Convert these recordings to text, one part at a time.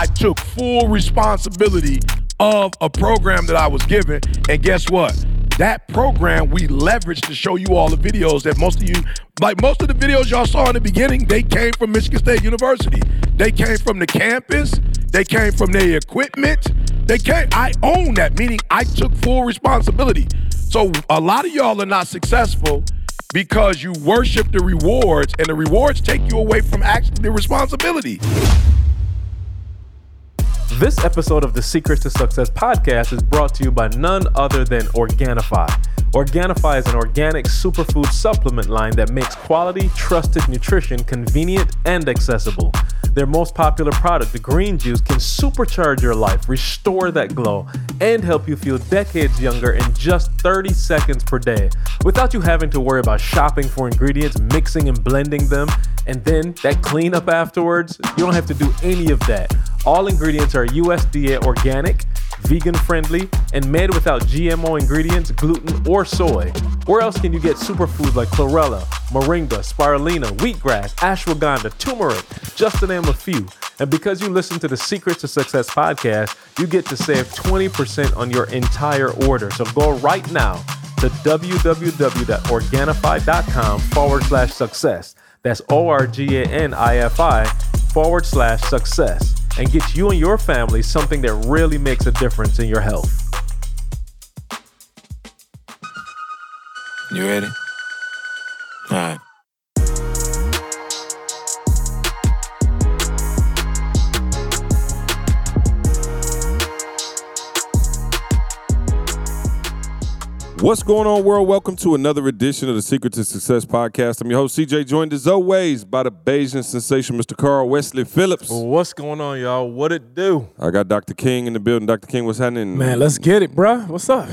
I took full responsibility of a program that I was given. And guess what? That program we leveraged to show you all the videos that most of you, like most of the videos y'all saw in the beginning, they came from Michigan State University. They came from the campus. They came from their equipment. They came. I own that, meaning I took full responsibility. So a lot of y'all are not successful because you worship the rewards, and the rewards take you away from actually the responsibility. This episode of the Secrets to Success podcast is brought to you by none other than Organifi. Organifi is an organic superfood supplement line that makes quality, trusted nutrition convenient and accessible. Their most popular product, the green juice, can supercharge your life, restore that glow, and help you feel decades younger in just 30 seconds per day without you having to worry about shopping for ingredients, mixing and blending them, and then that cleanup afterwards. You don't have to do any of that. All ingredients are USDA organic, vegan friendly, and made without GMO ingredients, gluten, or soy. Where else can you get superfoods like chlorella, moringa, spirulina, wheatgrass, ashwagandha, turmeric, just to name a few? And because you listen to the Secrets to Success podcast, you get to save 20% on your entire order. So go right now to www.organifi.com forward slash success. That's O R G A N I F I forward slash success and get you and your family something that really makes a difference in your health. You ready? All right. What's going on, world? Welcome to another edition of the Secret to Success podcast. I'm your host, CJ, joined as always by the Bayesian sensation, Mr. Carl Wesley Phillips. What's going on, y'all? What it do? I got Dr. King in the building. Dr. King, what's happening? Man, let's get it, bruh. What's up?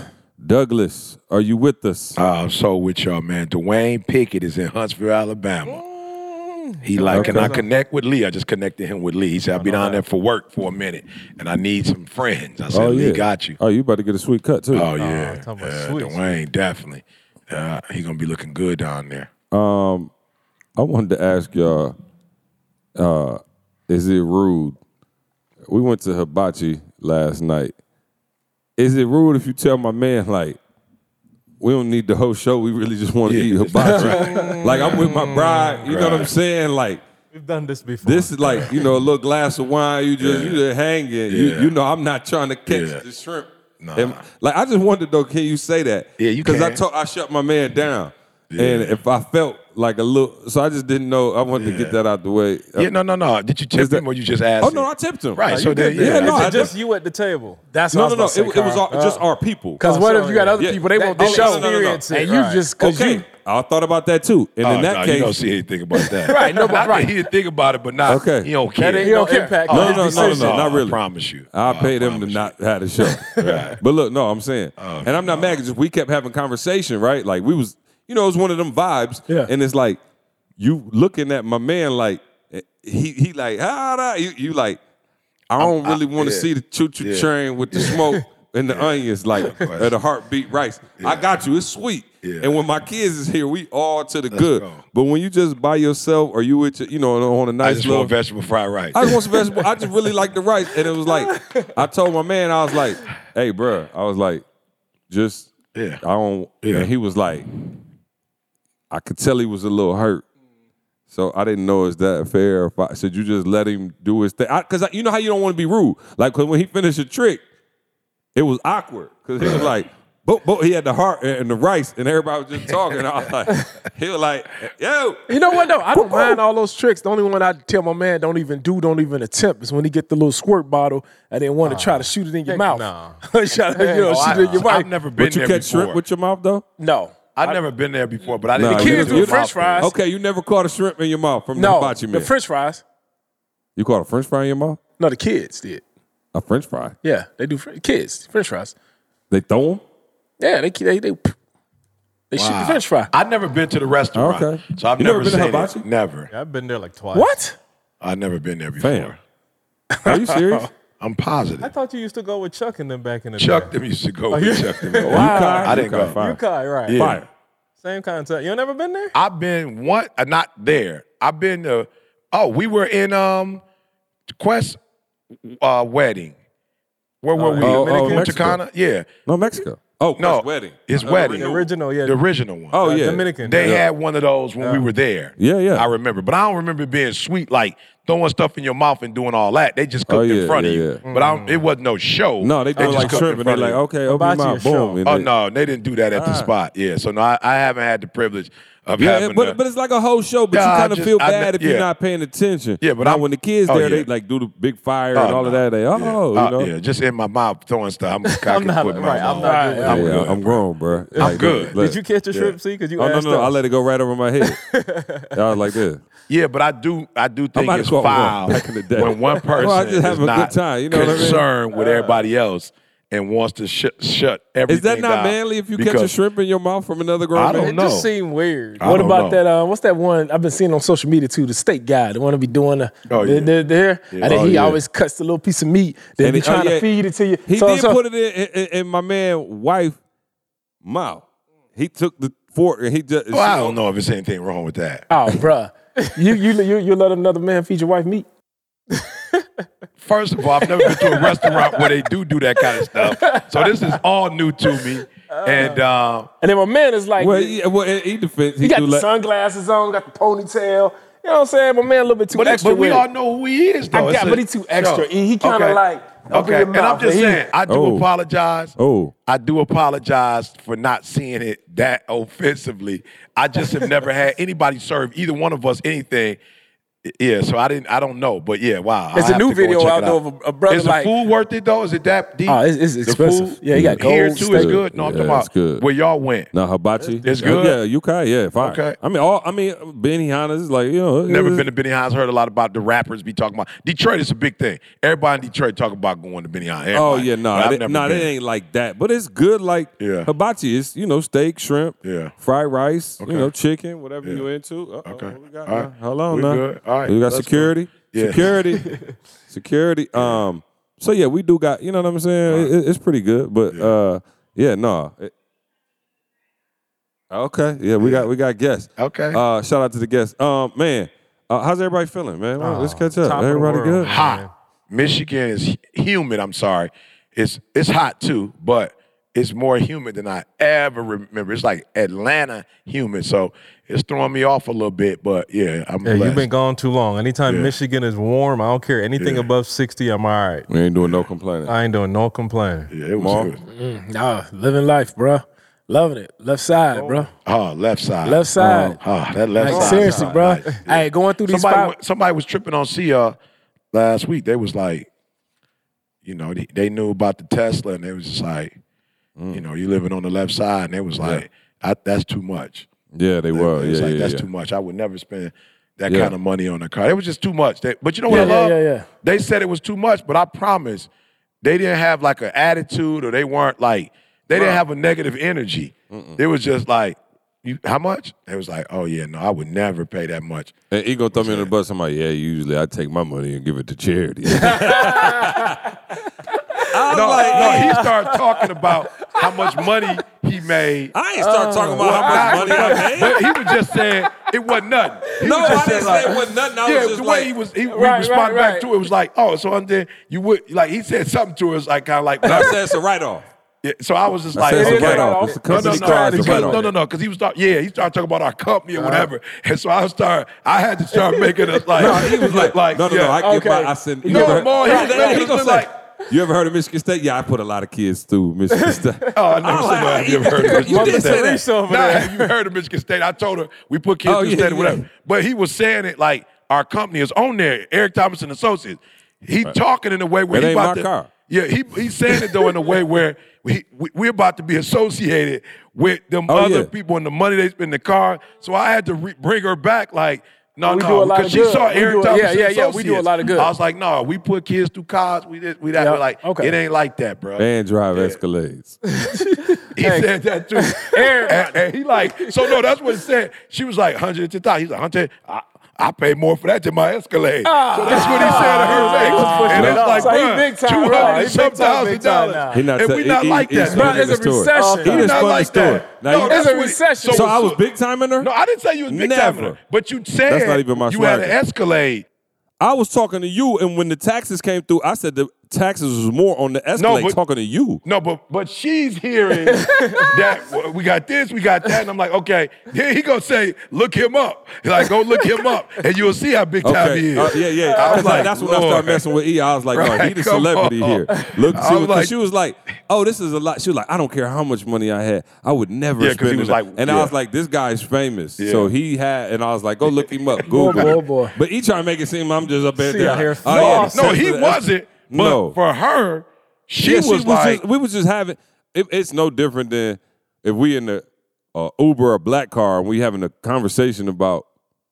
Douglas, are you with us? Uh, I'm so with y'all, man. Dwayne Pickett is in Huntsville, Alabama. He like, can I connect with Lee? I just connected him with Lee. He said, I'll be down there for work for a minute, and I need some friends. I said, oh, Lee got you. Oh, you about to get a sweet cut, too. Oh, yeah. talking about Uh, sweet, Dwayne, definitely. Uh, he going to be looking good down there. Um, I wanted to ask y'all, uh, is it rude? We went to Hibachi last night. Is it rude if you tell my man, like, we don't need the whole show. We really just want to Yeah, eat hibachi. like I'm with my bride. You know what I'm saying? Like We've done this before. this is like you know a little glass of wine. You just you just hanging. You Yeah. you know I'm not trying to catch Yeah. the shrimp. Nah. And, like I just wondered though, can you say that? Yeah, you Because I can. told I shut my man down, Yeah. and if I felt like a little, so I just didn't know. I wanted to get that out the way. Yeah, no, no, no. Did you tip that- him or you just asked Oh him? no, I tipped him. Right, Like, so then- yeah, yeah, no, I just just you at the table? That's no, no, no. was It, it was say, all, Carl. just uh, our people. Because Oh, what so, if you got other Yeah. people they That- want the oh, show, no, no, no, no. experience it, and Right. you just because okay, you I thought about that too, and Oh, in that no, case, you don't see anything about that. Right, no, but right. He didn't think about it, but not. Okay. He don't care. That ain't gonna impact No, oh, no, no, no, not really. I promise you. I'll I pay them to not have the show. But look, no, I'm saying, Oh, and I'm not mad because we kept having conversation, right? Like we was, you know, it's one of them vibes, Yeah. and it's like you looking at my man like he he like ah da. you you like I don't I- really want to yeah. see the choo choo Yeah. train with the smoke and the onions like or the heartbeat rice. I got you. It's sweet. Yeah. And when my kids is here, we all to the good. go. But when you just by yourself or you with your, you know on a nice just little want vegetable fried rice. I just want some vegetable. I just really like the rice. And it was like, I told my man, I was like, hey, bruh, I was like, just, Yeah. I don't, Yeah. and he was like, I could tell he was a little hurt. So I didn't know is that fair. If I said you just let him do his thing, because you know how you don't want to be rude. Like 'cause when he finished a trick, it was awkward because he was like, but, but he had the heart and the rice, and everybody was just talking. I was like, he was like, yo, You know what though? I don't mind all those tricks. The only one I tell my man don't even do, don't even attempt is when he get the little squirt bottle and then want to try to shoot it in your mouth. nah. Try to, you know, Oh, shoot it in your I've never been but you there catch before. shrimp with your mouth though. no. I've never been there before, but I Nah, didn't. you get just- to you- French fries. Okay, you never caught a shrimp in your mouth from the No. hibachi man. The French fries. you caught a French fry in your mouth? No, the kids did. A French fry? Yeah, they do. Fr- kids, French fries. They throw them? Yeah, they they they, they shoot the French fry. I've never been to the restaurant. Okay. So I've You never, never been to seen hibachi? it. Never. I've been there like twice. What? I've never been there before. Fam. Are you serious? I'm positive. I thought you used to go with Chuck and them back in the day. Chuck day. them used to go with Chuck them. Yukai? I didn't Yukai, go. Fire. Kai, right? Yeah. Fire. Same concept. You never been there? I've been one, uh, not there. I've been to. Oh, we were in um Quest uh, wedding. Where were we? oh, oh, Punta Mexico. Cana? Yeah. No, Mexico. Oh, No, Chris's wedding. his Uh, wedding. The original, yeah. The original one. Oh Uh, yeah, Dominican. They yeah. had one of those when we were there. Yeah, yeah. I remember. But I don't remember it being sweet, like throwing stuff in your mouth and doing all that. They just cooked Oh, yeah, in front yeah, of you. yeah. But I it wasn't no show. No, they do just like cooked shrimp, in and they're front like, of you. okay, open your mouth, is show. boom. Oh they- no, they didn't do that at the Ah. spot. Yeah, so no, I, I haven't had the privilege of Yeah, having. but the- but it's like a whole show. But Yeah, you kind of just- feel I- bad if yeah. you're not paying attention. Yeah, but now I'm- when the kids oh, there, they like do the big fire Oh, and all of that. They oh, yeah. you know. Uh, yeah, just in my mouth throwing stuff. I'm, I I'm can not- put my right, I'm not I'm yeah, good. I'm grown, bro. I'm good. look. Did you catch a shrimp? See, because you Oh no, asked no, no! I let it go right over my head. I was like this. Yeah, but I do I do think it's have foul back in the day. when one person just is a good not time, you know what I mean? concerned with everybody else and wants to shut shut everything Is that not down manly if you catch a shrimp in your mouth from another grown I don't man? It just seemed weird. I What don't about know. that? Uh, what's that one I've been seeing on social media too? The steak guy, the one to be doing the, Oh, the, yeah. the- there, and then Oh, he yeah. always cuts the little piece of meat. Then And be he- oh, trying yeah. to feed it to you. He So- did so- put it in, in, in my man wife mouth. He took the fork and he just. Well, I don't know if there's anything wrong with that. Oh, bruh. you you you you let another man feed your wife meat? First of all, I've never been to a restaurant where they do do that kind of stuff. So this is all new to me. And um, And then my man is like, Well, yeah, well, in in defense, he, he got the let, sunglasses on, got the ponytail. You know what I'm saying? My man a little bit too but, extra. but we all know who he is, though. I got, a but he too extra. show. He, he kind of Okay. like Okay, your and I'm mouth, just he- saying, I do Oh. apologize. Oh. I do apologize for not seeing it that offensively. I just have never had anybody serve either one of us anything. Yeah, so I didn't. I don't know, but yeah, wow. There's I a have new video check out it there of a- a brother Is like- the food worth it though? Is it that deep? Oh, it's- it's expensive. food? Yeah, you got gold Here gold too is steak. good. No, I'm talking about it's good. where y'all went. No, hibachi. It's good? Yeah, UK. Yeah, fine. Okay. I mean, all. I mean, Benihana's is like you know. Never been to Benny Hines. Heard a lot about the rappers be talking about. Detroit is a big thing. Everybody in Detroit talk about going to Benny Hines. Oh yeah, no, But it, never no, it ain't like that. But it's good. Like Yeah. hibachi is, you know, steak, shrimp, Yeah. fried rice, Okay. you know, chicken, whatever Yeah. you into. Uh-oh, Okay. what we got All now? Right. Hold on We All right. We got security. Yeah. Security. security. Um. So yeah, we do got. You know what I'm saying? It- it's pretty good. But uh, yeah, no. It- okay. Yeah, we got we got guests. Okay. Uh, shout out to the guests. Um, man, uh, how's everybody feeling, man? Well, let's catch up. top Everybody world, good? man. hot. Michigan is humid. I'm sorry. It's it's hot too, but it's more humid than I ever remember. It's like Atlanta humid, so it's throwing me off a little bit. But yeah, I'm Yeah, blessed. you've been gone too long. Anytime Yeah. Michigan is warm, I don't care. Anything Yeah. above 60, I'm all right. We ain't doing no complaining. I ain't doing no complaining. yeah, it was Mark? good. Mm, nah, living life, bro. Loving it. Left side, bro. Oh, oh, left side. Left oh, side. Oh, that left Like side. seriously, side. bro. Nice. Hey, going through these Somebody, spots. went- somebody was tripping on C last week. They was like, you know, they, they knew about the Tesla, and they was just like, Mm. you know, you living on the left side, and it was like, I, that's too much. Yeah, they were. It was Yeah, like yeah, that's yeah. too much. I would never spend that Yeah. kind of money on a car. It was just too much. They- but you know what Yeah, I love? yeah, yeah. They said it was too much, but I promise they didn't have like an attitude or they weren't like they didn't have a negative energy. It was just like, you how much? They was like, oh yeah, no, I would never pay that much. And he gonna throw me in the bus. I'm like, yeah, usually I take my money and give it to charity. I'm No, like, no, he started talking about how much money he made. I ain't start talking about how much money I made. But he was just saying it wasn't nothing. He No, was just I didn't saying, say it wasn't nothing. I yeah, was just the way like- he was, he we Right, responded right, back to it. it was like, oh, so and then you would like he said something to us like kind of like. I said it's a write off. Yeah, so I was just I like, said it's okay. write off. It's a No, no, company no, car. It's a because- write off. no, no, no, because he was start, yeah, he started talking about our company Uh-huh. or whatever, and so I started, I had to start making us like, No, he was like, no, no, no. I yeah. give my. okay. I said, you No, ever, more, he was Yeah, making he us gonna look say, like- You ever heard of Michigan State? Yeah, I put a lot of kids through Michigan State. Oh, I never I'm said like, that. Have you ever heard of Michigan You did State? say that. Over Nah, there. have you heard of Michigan State? I told her we put kids Oh, through yeah, state or yeah. whatever. But he was saying it like our company is on there, Eric Thomas and Associates. He talking in a way where It he ain't about my to, car. Yeah, he he's saying it though in a way where we, we we're about to be associated with them Oh, other yeah. people and the money they spend in the car. So I had to re- bring her back like. No, We no, do a lot because she good. saw Eric do Thomas yeah, and yeah, yeah, we do a lot of good. I was like, no, we put kids through college. We did, we that. Yeah, like, okay. it ain't like that, bro. and drive Escalades. He said that too. and, and he like, so no, that's what he said. She was like, 110,000. He's like, 100, I, I pay more for that than my Escalade. so that's what he said to her face. was pushing and it's up. like, So bruh, big time, 200 right. And some thousand dollars. now. He not and tell- we not he- like he- that. he bro. it's a story. recession. He We done not spun the like story. that. Now No, It's a recession. So I was so- big timing her. No, I didn't say you was big Never. time, but you said That's not even my you had an. Escalade. I was talking to you, and when the taxes came through, I said the taxes was more on the Escalade but- talking to you. No, but but she's hearing that well, we got this, we got that, and I'm like, okay. Then he gonna say, look him up. He's like, go look him up, and you'll see how big time he is. Uh, yeah, yeah. I was like, that's when I Lord. started messing with E. I was like, no, he Right, the celebrity on. here. Look, she was was, like- she was like, oh, this is a lot. She was like, I don't care how much money I had, I would never Yeah, 'cause spend he was like- and yeah. I was like, this guy's famous, Yeah. so he had, and I was like, go look him up, Boy, Google. boy, it. boy. But he trying to make it seem I'm just up there. See, out here oh, No, yeah, no, he wasn't. But No. for her, she Yeah, was like, just, we was just having. It, it's no different than if we in the uh, Uber or black car and we having a conversation about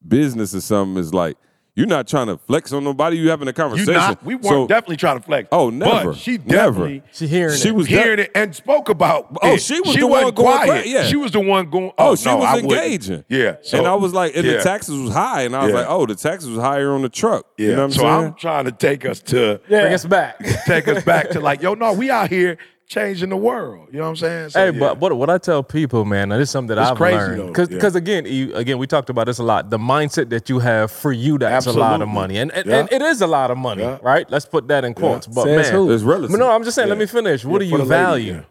business or something. Is like you're not trying to flex on nobody. You having a you conversation. not. We weren't So- definitely trying to flex. Oh, never. But she Never. She hearing She it. was hearing it and spoke about. Oh, it. she was she the one wasn't going quiet. cra- yeah. she was the one going. Oh, Oh, she no, was I wouldn't. engaging. Yeah, so, and I was like, and yeah. the taxes was high, and I was Yeah. like, oh, the taxes was higher on the truck. Yeah, You know what I'm so saying? I'm trying to take us to yeah. Bring us back. take us back to like, yo, no, we out here changing the world. You know what I'm saying? So, Hey, yeah. but what what I tell people, man, and this is something that It's I've crazy, learned because yeah. again, you, again, we talked about this a lot. The mindset that you have for you, that's a lot of money, and and, Yeah. and it is a lot of money, Yeah. right? Let's put that in quotes. But Says man, who? It's relative. But no, I'm just saying. Let me finish. What Yeah, do you the lady, value?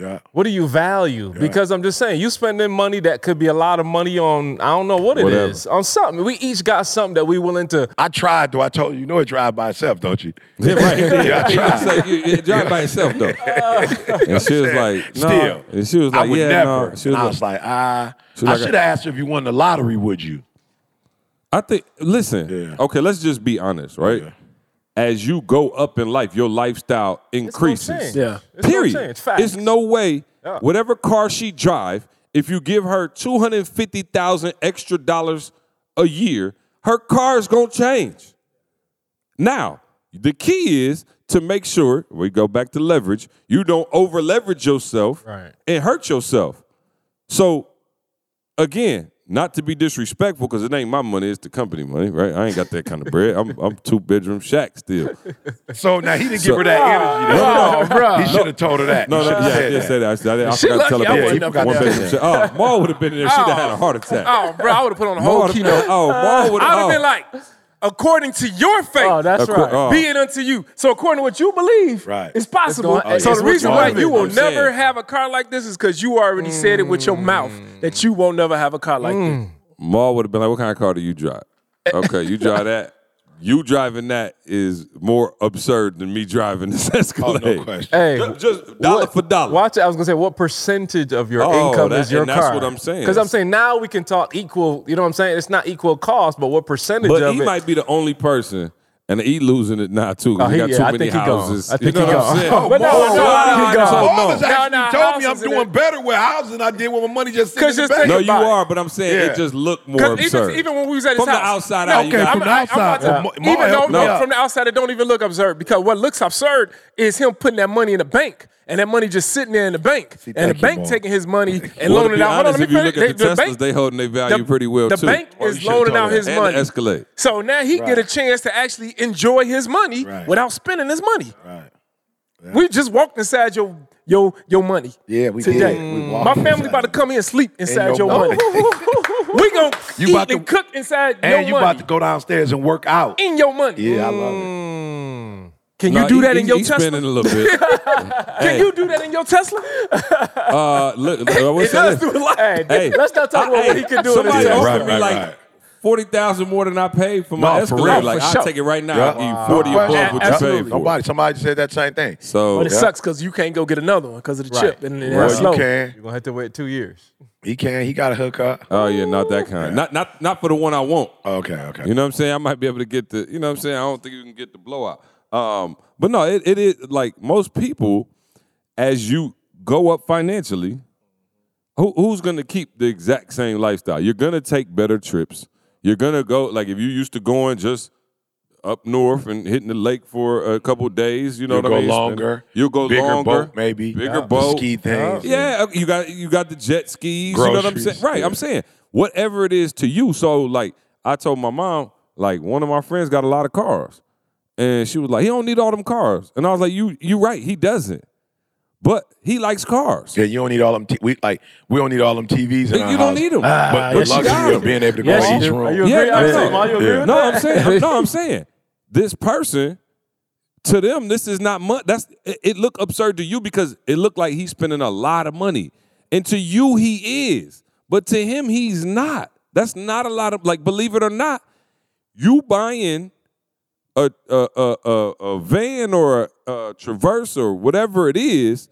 Yeah. yeah. What do you value? Because I'm just saying, you spending money that could be a lot of money on I don't know what it is Whatever. on something. We each got something that we willing to. I tried though. I told you, you know it drive by itself, don't you? Yeah, right. Yeah, I tried. was like, you, you drive by itself though. and she was like, no. Still. And she was I like, would yeah, never. no. She was I like, was like, ah. She was I like- should have asked her if you won the lottery, would you? I think. Listen. Yeah. Okay, let's just be honest, right? Yeah. As you go up in life, your lifestyle increases. saying. Yeah. It's what I'm Period. saying. It's facts. It's no way. Yeah. Whatever car she drive, if you give her two hundred fifty thousand extra dollars a year, her car is gonna change. Now, the key is to make sure we go back to leverage. You don't over leverage yourself Right. and hurt yourself. So, again, not to be disrespectful, because it ain't my money, it's the company money, right? I ain't got that kind of bread. I'm I'm two bedroom shack still. So now he didn't So- give her that energy. though. No, bro. He should have told her that. No, no, yeah, I said did that. say that. I, I, I She forgot to tell her I about wasn't that. up One bedroom shack. Oh, Maul would have been in there. She'd have had a heart attack. Oh, bro, I would have put on a Maul whole keynote. Oh, Maul would I would have have oh. been like, according to your oh, faith, Oh, that's Acco- right. oh. be it unto you. So according to what you believe, Right. it's possible. It's going- so it's the reason why you will I'm saying. never have a car like this is because you already said it with your mm. mouth that you won't never have a car like this. Mm. Maul would have been like, "What kind of car do you drive?" Okay, you drive that. You driving that is more absurd than me driving this Oh, Escalade. no question. Hey, Ju- Just dollar what- for dollar. Watch it. I was gonna say, what percentage of your Oh, income that- is your and that's car? what I'm saying. Because I'm saying now we can talk equal. You know what I'm saying? It's not equal cost, but what percentage But of he it? might be the only person, and he losing it now too. 'cause Oh, he he- got yeah, too I many think he gone. houses. I think you know he what I'm gone. saying? Oh, But no, Paul, no, Paul, he No, has no, actually no, told me I'm doing it. better with houses than I did with my money just sitting 'Cause in the just bank. No, you it. are, but I'm saying Yeah. it just looked more absurd. even, even when we was at his From the outside no, out, Okay, got- from the I'm- I'm outside, to- Ma- Ma even though no, from the outside it don't even look absurd because what looks absurd is him putting that money in the bank and that money just sitting there in the bank and the you, bank Ma. taking his money and Well, to loaning be it out. Hold on, let if me you look finish. at the, Teslas, they holding their value the- pretty well the too. bank Oh, is loaning out his and money. the Escalade. So now he get a chance to actually enjoy his money Right. without spending his money. Right. We just walked inside your your your money. Yeah, we today. did. We My family about to come in and sleep inside your your money. we gonna You eat about to- and cook inside And your you money. about to go downstairs and work out. in your money. Yeah, I love it. Mm. Can No, you do he- that in he- your he's Tesla? spending a little bit. Can you do that in your Tesla? Uh, look, look, I will It say does this. do a lot. Hey, Hey, let's not talk I- about what hey, he can do Somebody his Yeah, offered right, me right, like right. forty thousand more than I paid for my No, for real, like I'll sure. take it right now. Yeah. I'll give you forty Wow. above what you Absolutely. paid for. Nobody, somebody said that same thing. So But it Yeah. sucks because you can't go get another one because of the Right. chip and, and Well, slow. you can. You're gonna have to wait two years. He can. He got a hookup. Oh yeah, not that kind. Not not not for the one I want. Okay, okay. You know what I'm saying? I might be able to get the, you know what I'm saying? I don't think you can get the blowout. Um, but no, it, it is like most people, as you go up financially, who, who's gonna keep the exact same lifestyle? You're gonna take better trips. You're gonna go like if you used to going just up north and hitting the lake for a couple days, you know You'll what go I mean? longer. You'll go bigger longer, boat, maybe. bigger The boat, ski things. yeah, you got you got the jet skis. you know what I'm saying? Right. yeah. I'm saying whatever it is to you. So like I told my mom, like one of my friends got a lot of cars, and she was like, he don't need all them cars, and I was like, you you right, he doesn't, but he likes cars. Yeah, you don't need all them. T- we like we don't need all them TVs. In You our don't house. need 'em. But Ah, the yes, you luxury do. of being able to Yes, go you in each do. room. Are you Yeah, agree? no, I'm no. saying, are you agree Yeah. No, that? I'm saying, no, I'm saying this person, to them, this is not much. That's it, it look absurd to you because it looked like he's spending a lot of money. And to you, he is. But to him, he's not. That's not a lot of like, believe it or not, you buying a a a, a, van or a, traverse or whatever it is,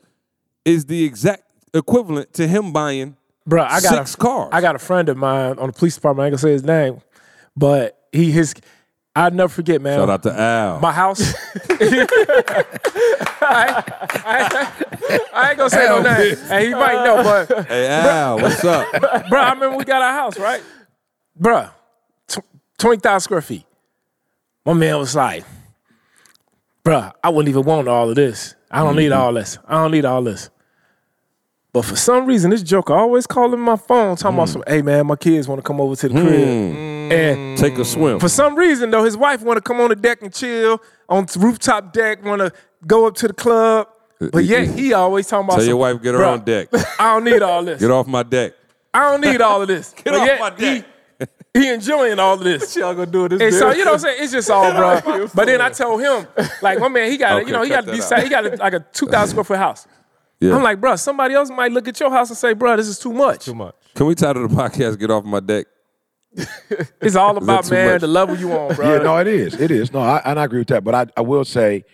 is the exact equivalent to him buying Bro, I got six a, cars. I got a friend of mine on the police department. I ain't gonna say his name, but he his. I'll never forget, man. Shout out to Al. my house. I, I, I ain't gonna say no name, and he might know, but hey Al, what's up? bro, I remember we got our house, right? Bro, tw- 20,000 square feet. My man was like, bruh, I wouldn't even want all of this. I don't need mm-hmm. all this. I don't need all this. But for some reason, this joker always calling my phone, talking about mm. some, hey man, my kids want to come over to the crib. Mm. And Take a swim. for some reason, though, his wife want to come on the deck and chill on the rooftop deck, want to go up to the club. Uh, but uh, yet uh, he always talking about Tell some, your wife get her on deck. I don't need all this. Get off my deck. I don't need all of this. Get off yet my deck. He, he enjoying all of this. Y'all gonna do this? And so you know what I'm saying? It's just all bro. But then I told him, like my man, he got Okay, you know he got a that decent, he got a, like a two thousand square foot house. Yeah. I'm like, bro, somebody else might look at your house and say, bro, this is too much. too much. Can we title the podcast "Get Off My Deck"? It's all about too man much? the level you on, bro. Yeah, no, it is. It is. No, I, and I agree with that. But I, I will say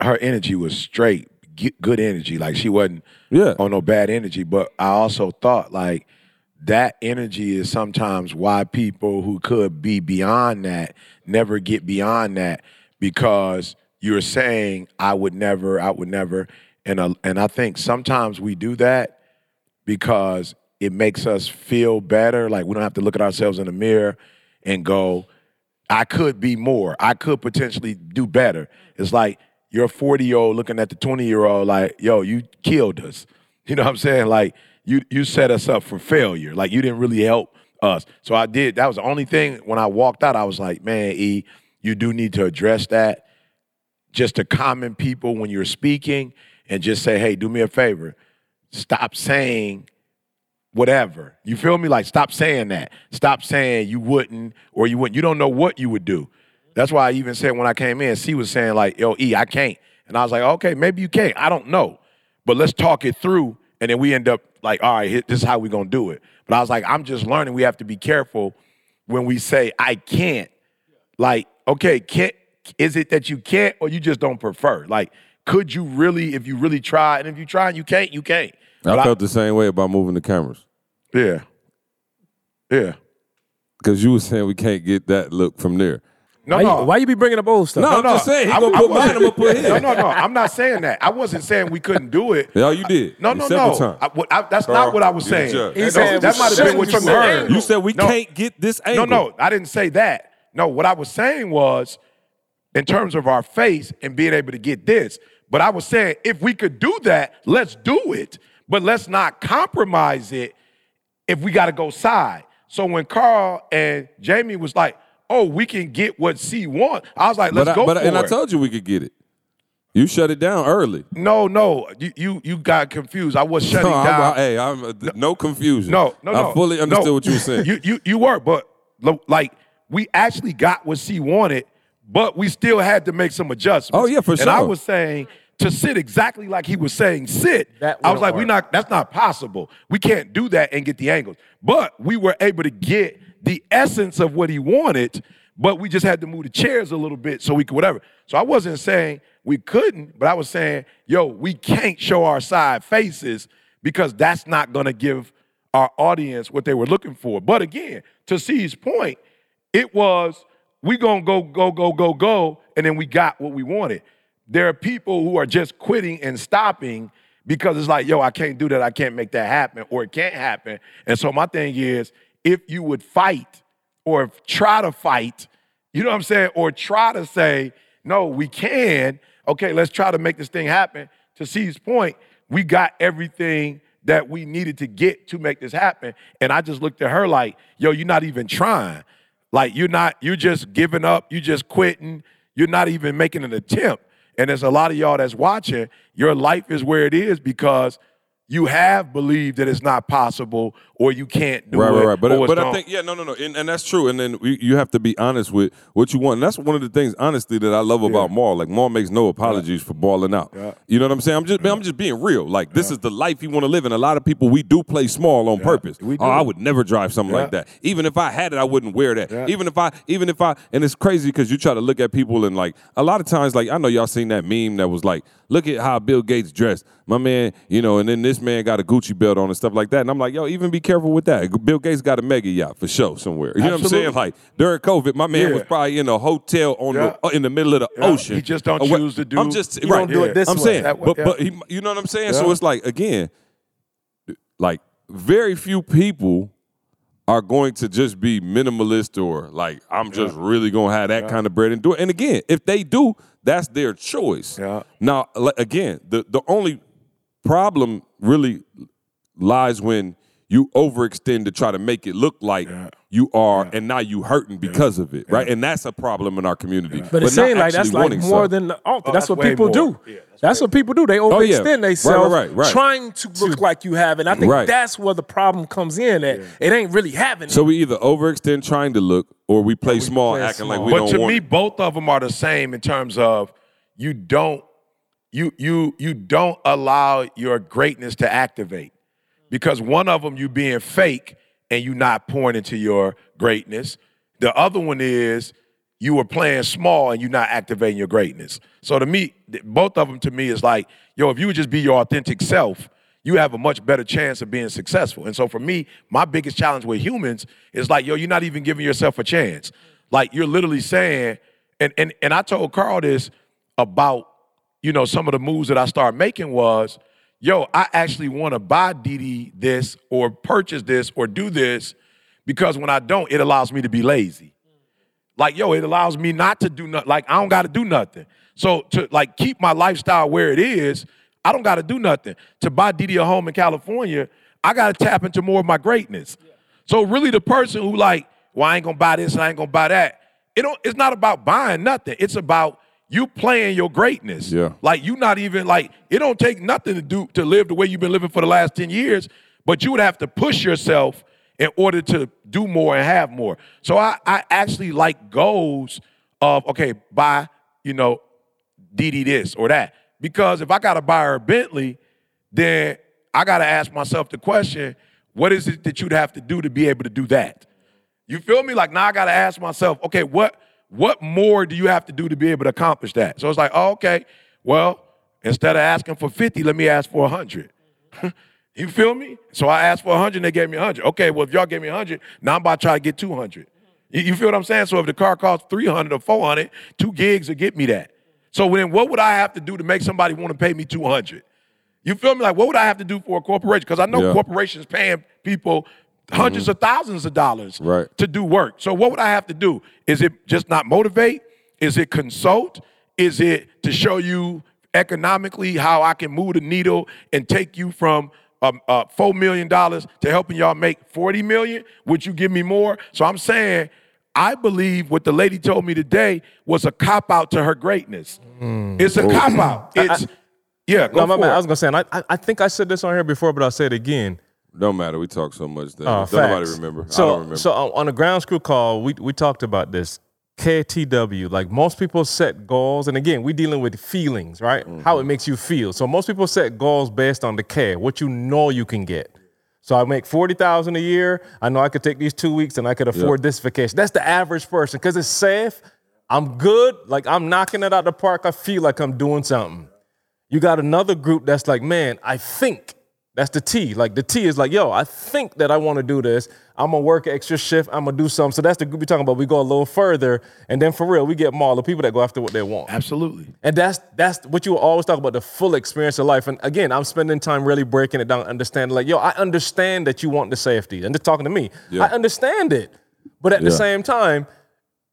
her energy was straight, good energy. Like she wasn't Yeah. on no bad energy. But I also thought like that energy is sometimes why people who could be beyond that never get beyond that because you're saying I would never, I would never, and uh, and I think sometimes we do that because it makes us feel better. Like we don't have to look at ourselves in the mirror and go, I could be more. I could potentially do better. It's like you're a 40 year old looking at the 20 year old, like, yo, you killed us. You know what I'm saying? Like, you you set us up for failure. Like, you didn't really help us. So I did. That was the only thing when I walked out, I was like, man, E, you do need to address that. Just to common people when you're speaking and just say, hey, do me a favor. Stop saying whatever. You feel me? Like stop saying that. Stop saying you wouldn't or you wouldn't. You don't know what you would do. That's why I even said when I came in, C was saying like, yo, E, I can't. And I was like, okay, maybe you can't. I don't know. But let's talk it through. And then we end up like, all right, this is how we're gonna do it. But I was like, I'm just learning we have to be careful when we say I can't. Like, okay, can't is it that you can't or you just don't prefer? Like, could you really, if you really try, and if you try and you can't, you can't. But I felt the same way about moving the cameras yeah. Yeah. because you were saying we can't get that look from there. No, Why, no. you, why you be bringing up old stuff? No, no I'm just saying he I, gonna I, put I mine. I'm gonna put his. No, no, no. I'm not saying that. I wasn't saying we couldn't do it. Yeah, you did. No, no, several no. I- what- I- that's Carl, not what I was saying. He No, said that might have been what you heard. You said we No. can't get this No, no, I didn't say that. No, what I was saying was in terms of our face and being able to get this. But I was saying if we could do that, let's do it. But let's not compromise it if we got to go side. So when Carl and Jamie was like, "Oh, we can get what C want," I was like, "Let's but I, go but for I, and it." I told you we could get it. You shut it down early. no, no, you, you you got confused. I was shutting No, I'm- down. hey, I'm uh, no confusion. No, no, no. I fully understood No. what you were saying. You you you were, but like we actually got what C wanted, but we still had to make some adjustments. Oh, yeah, for sure. And I was saying to sit exactly like he was saying sit. That I was wouldn't like, we work. not that's not possible. We can't do that and get the angles. But we were able to get the essence of what he wanted, but we just had to move the chairs a little bit so we could whatever. So I wasn't saying we couldn't, but I was saying, yo, we can't show our side faces because that's not gonna give our audience what they were looking for. But again, to C's point, it was we gonna go, go, go, go, go, and then we got what we wanted. There are people who are just quitting and stopping because it's like, yo, I can't do that, I can't make that happen, or it can't happen. And so my thing is, if you would fight or try to fight, you know what I'm saying, or try to say, no, we can. Okay, let's try to make this thing happen. To C's point, we got everything that we needed to get to make this happen. And I just looked at her like, yo, you're not even trying. Like you're not, you're just giving up, you're just quitting, you're not even making an attempt. And there's a lot of y'all that's watching, your life is where it is because you have believed that it's not possible or you can't do right, it. right, right. But or but I think yeah, no, no, no, and, and that's true. And then we, you have to be honest with what you want. And that's one of the things, honestly, that I love about Maul. Like Maul makes no apologies for balling out. You know what I'm saying? I'm just man, I'm just being real. Like this is the life you want to live. And a lot of people we do play small on purpose. we Oh. I would never drive something like that. Even if I had it, I wouldn't wear that. Even if I, even if I, and it's crazy because you try to look at people and like a lot of times, like I know y'all seen that meme that was like, look at how Bill Gates dressed. My man, you know, and then this man got a Gucci belt on and stuff like that. And I'm like, yo, even be careful with that. Bill Gates got a mega yacht for sure somewhere. You know what I'm saying? Like during COVID, my man Yeah. was probably in a hotel on Yeah. the in the middle of the Yeah. ocean. He just don't what- choose to do- I'm just He right. don't do it this I'm way. saying, That way, but but he, you know what I'm saying. So it's like again, like very few people are going to just be minimalist or like I'm just really gonna have that kind of bread and do it. And again, if they do, that's their choice. Now, again, the the only problem really lies when you overextend to try to make it look like you are, and now you hurting because of it, right? And that's a problem in our community. But it not seems like that's like more something. than the altar. Oh, that's, that's what people more. do. Yeah, that's what people do. They Oh, yeah. overextend Right, themselves, right, right, right. trying to look like you have. And I think Right. that's where the problem comes in. That it ain't really having. So we either overextend trying to look, or we play small, play acting like we but don't But to want. me, it. both of them are the same in terms of you don't you you you don't allow your greatness to activate because one of them you being fake and you not pouring into your greatness. The other one is you were playing small and you're not activating your greatness. So to me, both of them to me is like, yo, if you would just be your authentic self, you have a much better chance of being successful. And so for me, my biggest challenge with humans is like, yo, you're not even giving yourself a chance. Like you're literally saying, and and and I told Carl this about, you know, some of the moves that I started making was, yo, I actually want to buy DD this or purchase this or do this because when I don't, it allows me to be lazy. Like, yo, it allows me not to do nothing. Like, I don't got to do nothing. So to like keep my lifestyle where it is, I don't got to do nothing. To buy DD a home in California, I got to tap into more of my greatness. So really, the person who like, well, I ain't gonna buy this and I ain't gonna buy that. It don't. It's not about buying nothing. It's about you playing your greatness. Yeah. Like you not even like it don't take nothing to do to live the way you've been living for the last 10 years, but you would have to push yourself in order to do more and have more. So I, I actually like goals of okay, buy, you know, DD this or that. Because if I gotta buy her a Bentley, then I gotta ask myself the question, what is it that you'd have to do to be able to do that? You feel me? Like now I gotta ask myself, okay, what what more do you have to do to be able to accomplish that? So it's like, oh, okay, well, instead of asking for 50, let me ask for 100. you feel me? So I asked for 100 and they gave me 100. Okay, well, if y'all gave me 100, now I'm about to try to get 200. You, you feel what I'm saying? So if the car costs 300 or 400, two gigs will get me that. So then what would I have to do to make somebody want to pay me 200? You feel me? Like, what would I have to do for a corporation? Because I know Yeah. corporations paying people 100s of thousands of dollars Right. to do work. So what would I have to do? Is it just not motivate? Is it consult? Is it to show you economically how I can move the needle and take you from um, uh, four million dollars to helping y'all make forty million? Would you give me more? So I'm saying. I believe what the lady told me today was a cop out to her greatness. It's a cop out. It's yeah. Go No, my man. I was gonna say, and I, I, I think I said this on here before, but I'll say it again. Don't matter. We talk so much that uh, don't nobody remember. So, I don't remember. so uh, on the ground screw call, we we talked about this. KTW, like most people set goals, and again, we're dealing with feelings, right? Mm-hmm. How it makes you feel. So most people set goals based on the care, what you know you can get. So I make forty thousand a year. I know I could take these two weeks, and I could afford this vacation. That's the average person because it's safe. I'm good. Like I'm knocking it out the park. I feel like I'm doing something. You got another group that's like, man, I think. That's the T. Like the T is like, yo, I think that I want to do this. I'm gonna work an extra shift. I'm gonna do something. So that's the group we're talking about. We go a little further, and then for real, we get more the people that go after what they want. Absolutely. And that's that's what you always talk about the full experience of life. And again, I'm spending time really breaking it down, understanding like, yo, I understand that you want the safety. And just talking to me, Yeah. I understand it. But at the same time,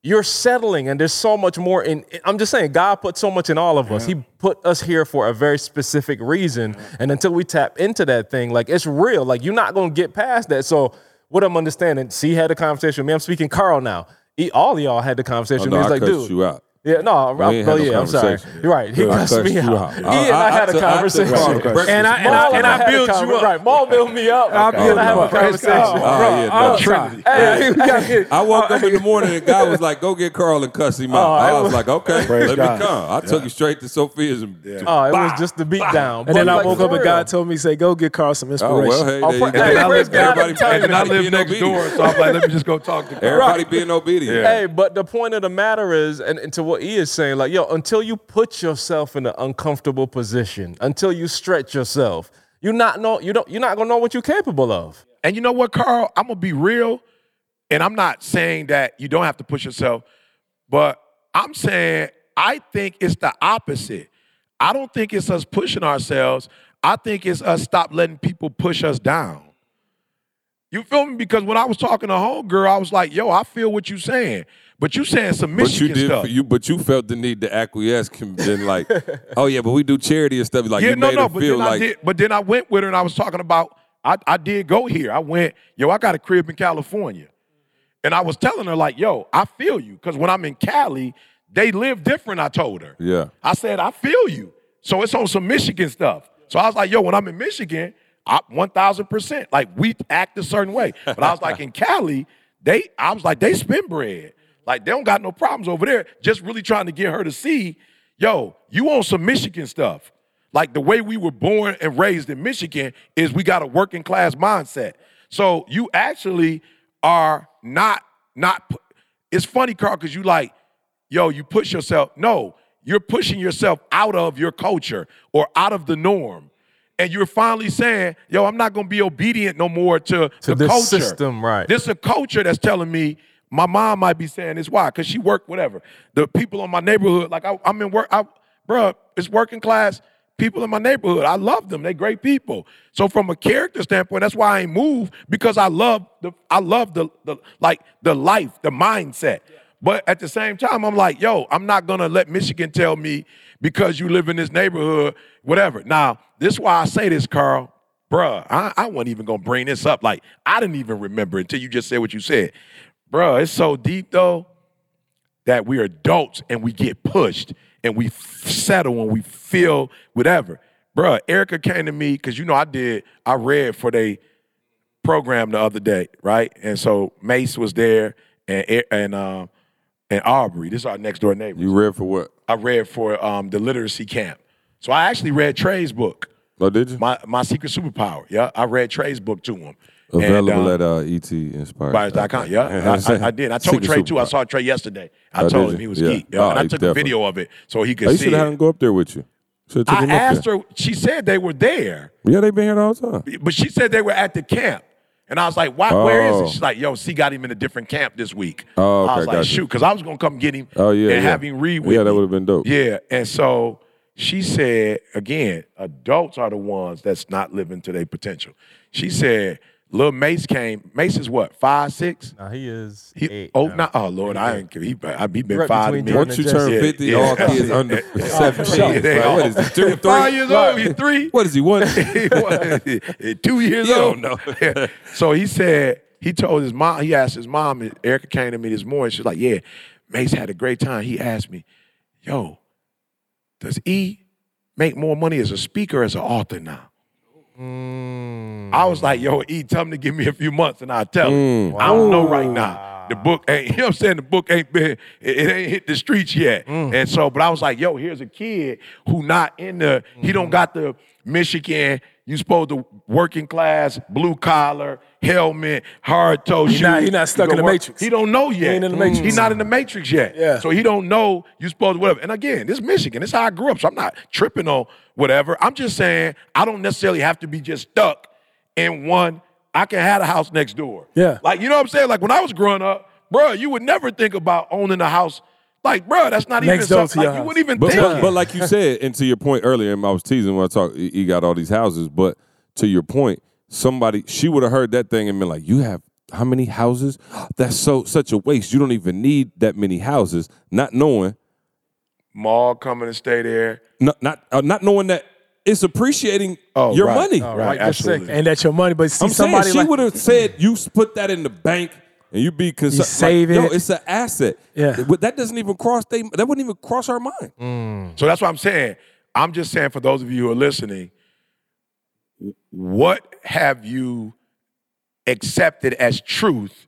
you're settling, and there's so much more in. I'm just saying, God put so much in all of us. He put us here for a very specific reason. And until we tap into that thing, like it's real. Like you're not gonna get past that. So what I'm understanding, see had a conversation with me. I'm speaking Carl now. He, all of y'all had the Oh, conversation no, with me. I He's like, dude, you out. Yeah, no, I, We ain't oh, had no yeah, I'm sorry. conversation. You're right. He Yeah, I cussed cussed me you out. out. He and I- I, I- had a took- I took conversation. Carl. And I- and I- and I had a built you conver- up. Right, Maul built me up. I I built and I have a up. conversation. Oh, yeah, I'm no. sorry. Hey, we gotta get- I woke up in the morning and God was like, "Go get Carl and cuss him out." Oh, I it was was- like, "Okay, Praise let God. me come." I took you straight to Sophia's and Oh, it was just the beat down. And then I woke up and for God told me, say, go get Carl some Oh inspiration. well, hey, Oh, there you go. hey, And I praise live, God, everybody, I'm telling you. and I everybody live being next obedient. door, so I'm like, let me just go talk to Carl. Everybody being obedient. Hey, but the point of the matter is, and, and to what he is saying, like, yo, until you put yourself in an uncomfortable position, until you stretch yourself, you're not know you don't you're not gonna know what you're capable of. And you know what, Carl? I'm gonna be real, and I'm not saying that you don't have to push yourself, but I'm saying I think it's the opposite. I don't think it's us pushing ourselves. I think it's us stop letting people push us down. You feel me? Because when I was talking to homegirl, I was like, "Yo, I feel what you're saying," but you saying some Michigan But you did, stuff. you but you felt the need to acquiesce, and then like, oh yeah, but we do charity and stuff. Like yeah, you no, made no, but feel then I like, did. But then I went with her and I was talking about. I, I did go here. I went. Yo, I got a crib in California, and I was telling her like, yo, I feel you because when I'm in Cali, they live different. I told her. yeah, I said, I feel you. So it's on some Michigan stuff. So I was like, yo, when I'm in Michigan, I 1000%. Like we act a certain way. But I was like, in Cali, they, I was like, they spin bread. Like they don't got no problems over there. Just really trying to get her to see, yo, you on some Michigan stuff. Like the way we were born and raised in Michigan is we got a working class mindset. So you actually are not, not, it's funny, Carl, because you like, yo, you push yourself. No, you're pushing yourself out of your culture or out of the norm. And you're finally saying, yo, I'm not gonna be obedient no more to, To the this culture. system, right. This is a culture that's telling me my mom might be saying this. Why? Because she worked, whatever. The people in my neighborhood, like I, I'm in work, I, bruh, it's working class people in my neighborhood. I love them. They're great people. So from a character standpoint, that's why I ain't moved because I love the I love the, the like the life, the mindset. But at the same time, I'm like, yo, I'm not gonna let Michigan tell me because you live in this neighborhood, whatever. Now, this is why I say this, Carl. Bruh, I, I wasn't even gonna bring this up. Like, I didn't even remember until you just said what you said. Bruh, it's so deep though that we're adults and we get pushed and we f- settle and we feel whatever. Bruh, Erica came to me because you know I did, I read for they program the other day, right? And so Mace was there and and um and Aubrey. This is our next door neighbor. you read for what? I read for um the literacy camp. So I actually read Trey's book, Oh, did you? my my secret superpower. Yeah, I read Trey's book to him. Available and, um, at uh, ET Inspired. Buyers.com. Yeah, I, I, I did. I told Trey too. I saw Trey yesterday. I Oh, told him he was Yeah. geek. Yeah, Oh, and I took definitely- a video of it so he could Oh, you see should have him go up there with you. I asked her. She said they were there, Yeah, they've been here the whole time. but she said they were at the camp. And I was like, "Why? Where is Oh. it?" She's like, "Yo, C got him in a different camp this week." Oh, I okay, was like, gotcha. "Shoot," because I was gonna come get him. Oh, yeah, and yeah. have him read with Yeah, that would've been dope. Yeah, and so she said again, adults are the ones that's not living to their potential. She said, "Lil Mace came. Mace is what five six. Now he is He, eight. oh, now. not, oh Lord, I ain't. He, I, he been Right five to between Once you and turn 50, yeah. all kids under 17. they Like, all- what is he, two, You're five three? years old. You're three. What is he, one? two years You old. don't know. so he said he told his mom. He asked his mom. Erica came to me this morning. She's like, "Yeah, Mace had a great time." He asked me, "Yo, does E make more money as a speaker or as an author now?" I was like, "Yo, E, tell him to give me a few months and I'll tell him. Mm. I don't know right now." The book ain't, you know what I'm saying? The book ain't been, it, it ain't hit the streets yet. Mm. And so, but I was like, yo, here's a kid who not in the, he don't mm-hmm. got the Michigan, you supposed to working class, blue collar, helmet, hard toe shoes. not- he not stuck You in the work- matrix. He don't know yet. ain't in the matrix. He's not in the matrix yet. Yeah. So he don't know you supposed to whatever. And again, this is Michigan. This is how I grew up. So I'm not tripping on whatever. I'm just saying I don't necessarily have to be just stuck in one. I can have a house next door. Yeah. Like you know what I'm saying? Like when I was growing up, bro, you would never think about owning a house. Like, bro, that's not Next even door something. Like, you wouldn't even But, think. but, but like you said, and to your point earlier, and I was teasing when I talked, he he got all these houses, but to your point, somebody, she would have heard that thing and been like, you have how many houses? That's so such a waste. You don't even need that many houses, not knowing, Mall coming to stay there. not not, uh, not knowing that it's appreciating Oh, your right. money. Oh, Right, right, absolutely. And that's your money, but see I'm somebody saying she like would have said you put that in the bank and you be concerned. You save Yo, it. it's an asset. Yeah. But that doesn't even cross they that wouldn't even cross our mind. So that's what I'm saying. I'm just saying for those of you who are listening, what have you accepted as truth,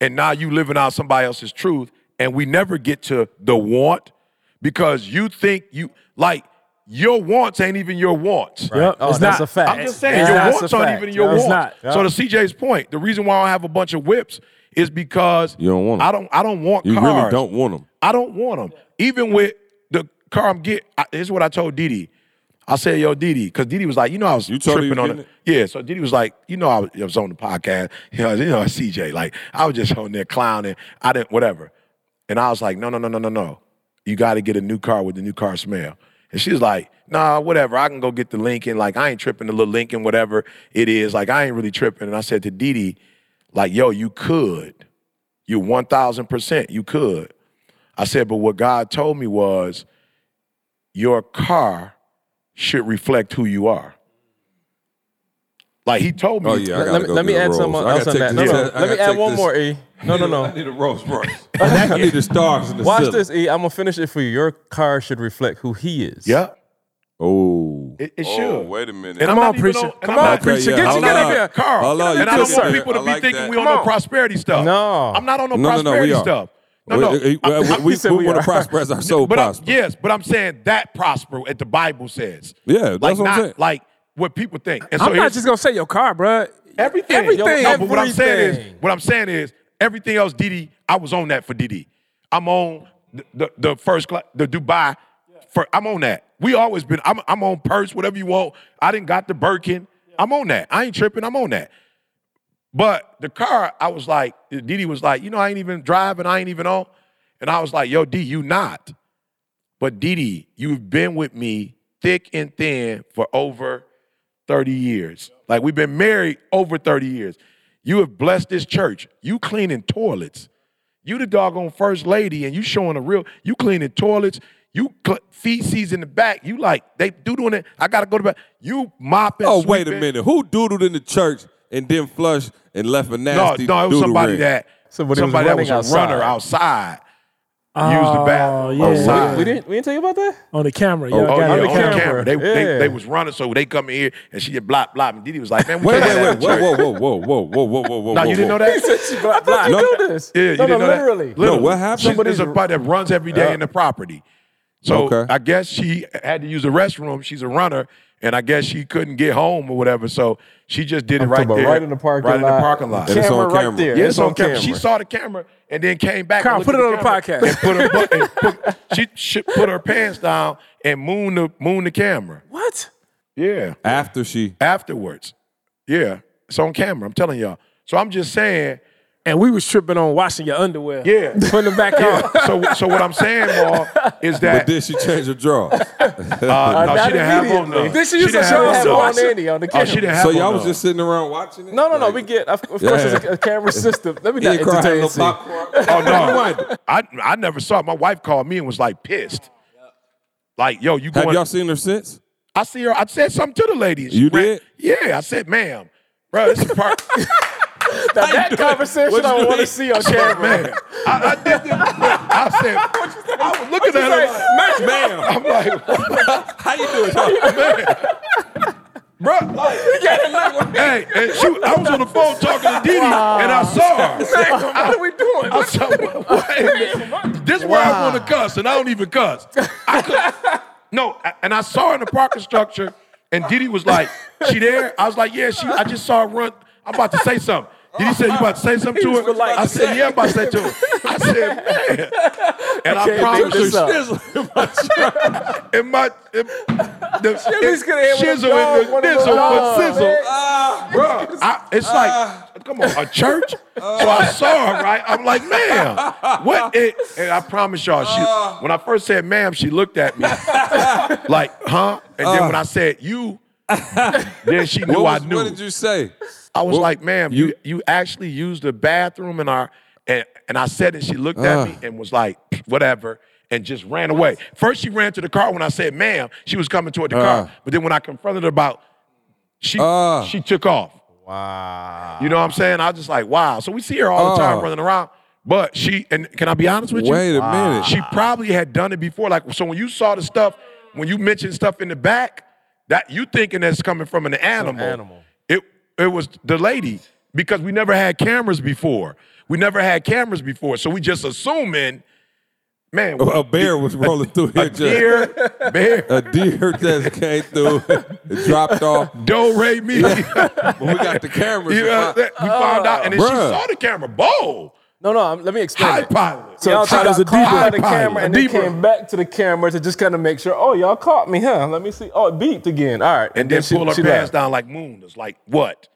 and now you living out somebody else's truth, and we never get to the want because you think you like your wants ain't even your wants. Yep, Oh, it's that's not. a fact. I'm just saying It's your not. wants aren't fact. even your No, it's wants. not. So to CJ's point, the reason why I don't have a bunch of whips is because You don't want 'em. I don't. I don't want You cars. really don't want them. I don't want them. Even with the car I'm getting, I, this is what I told Didi. I said, yo, Didi, because Didi was like, you know, I was You tripping on it. Yeah, so Didi was like, you know, I was, I was on the podcast. You know, you know, CJ, like, I was just on there clowning. I didn't, whatever. And I was like, no, no, no, no, no, no. You got to get a new car with the new car smell. And she was like, nah, whatever. I can go get the Lincoln. Like, I ain't tripping the little Lincoln, whatever it is. Like, I ain't really tripping. And I said to Didi, like, yo, you could. You 1000% you could. I said, but what God told me was your car should reflect who you are. Like he told me. Oh yeah, I let me, let me add Rolls. something else on that. No, no. Let me add one this- more, E. No, no, no. I no. need a Rolls Royce. I need the stars in the Watch ceiling. this, E. I'm gonna finish it for you. Your car should reflect who he is. yeah, Oh, it, it oh, should. wait a minute. And Come I'm on, not even preacher. and Come on, not- preacher. yeah, Get hold you get up here. Carl. Hold on, and you I don't good, want sir. people to I be like thinking that. we on Come no on. prosperity stuff. No. I'm not on no, No, no, no, prosperity we are. stuff. No, We- no. we, I- I- we, we, said we want to uh, prosper as our soul but I'm, prosper. yes, but I'm saying that prosper at the Bible says. Yeah, that's like what I'm not saying. like what people think. And so I'm not just gonna say your car, bro. Everything. Everything. No, but what I'm saying is, what I'm saying is, everything else, Didi, I was on that for Didi. I'm on the, the, the first class, the Dubai. For, I'm on that. We always been. I'm, I'm on purse, whatever you want. I didn't got the Birkin. I'm on that. I ain't tripping. I'm on that. But the car, I was like, Didi was like, you know, I ain't even driving. I ain't even on. And I was like, yo, D, you not. But Didi, you've been with me thick and thin for over 30 years. Like we've been married over 30 years. You have blessed this church. You cleaning toilets. You the doggone first lady, and you showing a real. You cleaning toilets. You cl- feces in the back. You like they do doing it. I gotta go to bed. You mopping. Oh, wait a minute. Who doodled in the church and then flush and left a No, nasty no, no, it was somebody ring? that Somebody was that was running a runner outside. outside. Used the oh, bathroom yeah. outside. We didn't. We didn't tell you about that. On the camera, Oh, oh yeah, on on the camera. camera. They, they, Yeah. they was running, so they come in here and she just blop blop. And Didi was like, "Man, we Wait, wait, wait, in whoa, whoa, whoa, whoa, whoa, whoa, whoa, whoa. No, you didn't know that? I thought you No. knew this. Yeah, you no, didn't no, know that? literally. No, what happened? She's Somebody's- a somebody that runs every day in the property. So Okay. I guess she had to use the restroom. She's a runner, and I guess she couldn't get home or whatever. So she just did it right talking about there, right in the parking right in lot. the parking lot. And it's Camera right there. Yeah, it's on camera. She saw the camera and then came back. Carl, and put it on at the camera podcast. And put her butt, and put, she, she put her pants down and moon the moon the camera. What? Yeah, After she. afterwards. Yeah, it's on camera. I'm telling y'all. So I'm just saying. And we was tripping on washing your underwear. Yeah. Putting them back Yeah. on. so so what I'm saying, Maul, is that. But that then she changed her drawers. uh, no, she didn't have on immediately. none. Did she She use didn't a show on us on? Andy on the Oh, camera. she didn't have so on y'all was none. just sitting around watching it? No, no, no. Like, We get, of, of course, Yeah. it's a, a camera system. Let me You not ain't entertain no popcorn. Oh no, I I never saw it. My wife called me and was like pissed. Like, yo, you got- Have going? y'all seen her since? I see her. I said something to the ladies. You did? Yeah, I said, ma'am, bro, this is part. Now, that conversation I want to see on camera. man, I, I did this. I said, I was looking at her. Ma'am, I'm like, how you doing? man? bro, like, hey, and she, I was on the phone talking to Didi, and I saw her. What are we doing? I said, wait a minute. This is where I want to cuss, and I don't even cuss. I could, no, and I saw her in the parking structure, and Didi was like, "She there?" I was like, "Yeah, she." I just saw her run. I'm about to say something. Didi said, "You about to say something to her?" I said, "Yeah, I'm about to say to her." I said, "Man," and I, can't promise make this you, up. in my in, the could have hit shizzle and the dizzle with sizzle. man. Bro, I, it's uh, like, uh. come on, a church? so I saw her, right? I'm like, ma'am, what? It, and I promise y'all, she, uh. when I first said ma'am, she looked at me like, huh? And then when I said you, then she knew was, I knew. what did you say? I was What- like, ma'am, you, you- actually used the bathroom in our, and, and I said it. She looked at me and was like, whatever, and just ran away. First, she ran to the car when I said, ma'am, she was coming toward the Uh. car. But then when I confronted her about, she Uh. she took off. Wow. You know what I'm saying? I was just like, wow. So we see her all the time running around. But she and can I be honest with you? Wait a minute. She probably had done it before. Like so, when you saw the stuff, when you mentioned stuff in the back, that you thinking that's coming from an animal. animal. It was the lady because we never had cameras before. We never had cameras before, so we just assuming, man, A bear was rolling through here. a just- deer, bear, A deer just came through, it dropped off. Don't re mi. But we got the cameras. You know what I'm saying? we found out, and then she saw the camera. Boom, No, no. I'm- Let me explain. high it. pilot. So y'all tried got as a caught by the deeper- camera and then came back to the camera to just kind of make sure. Oh, y'all caught me, huh? Let me see. Oh, it beeped again. All right. and then she- pull her she pants left. down like moon. It's like what?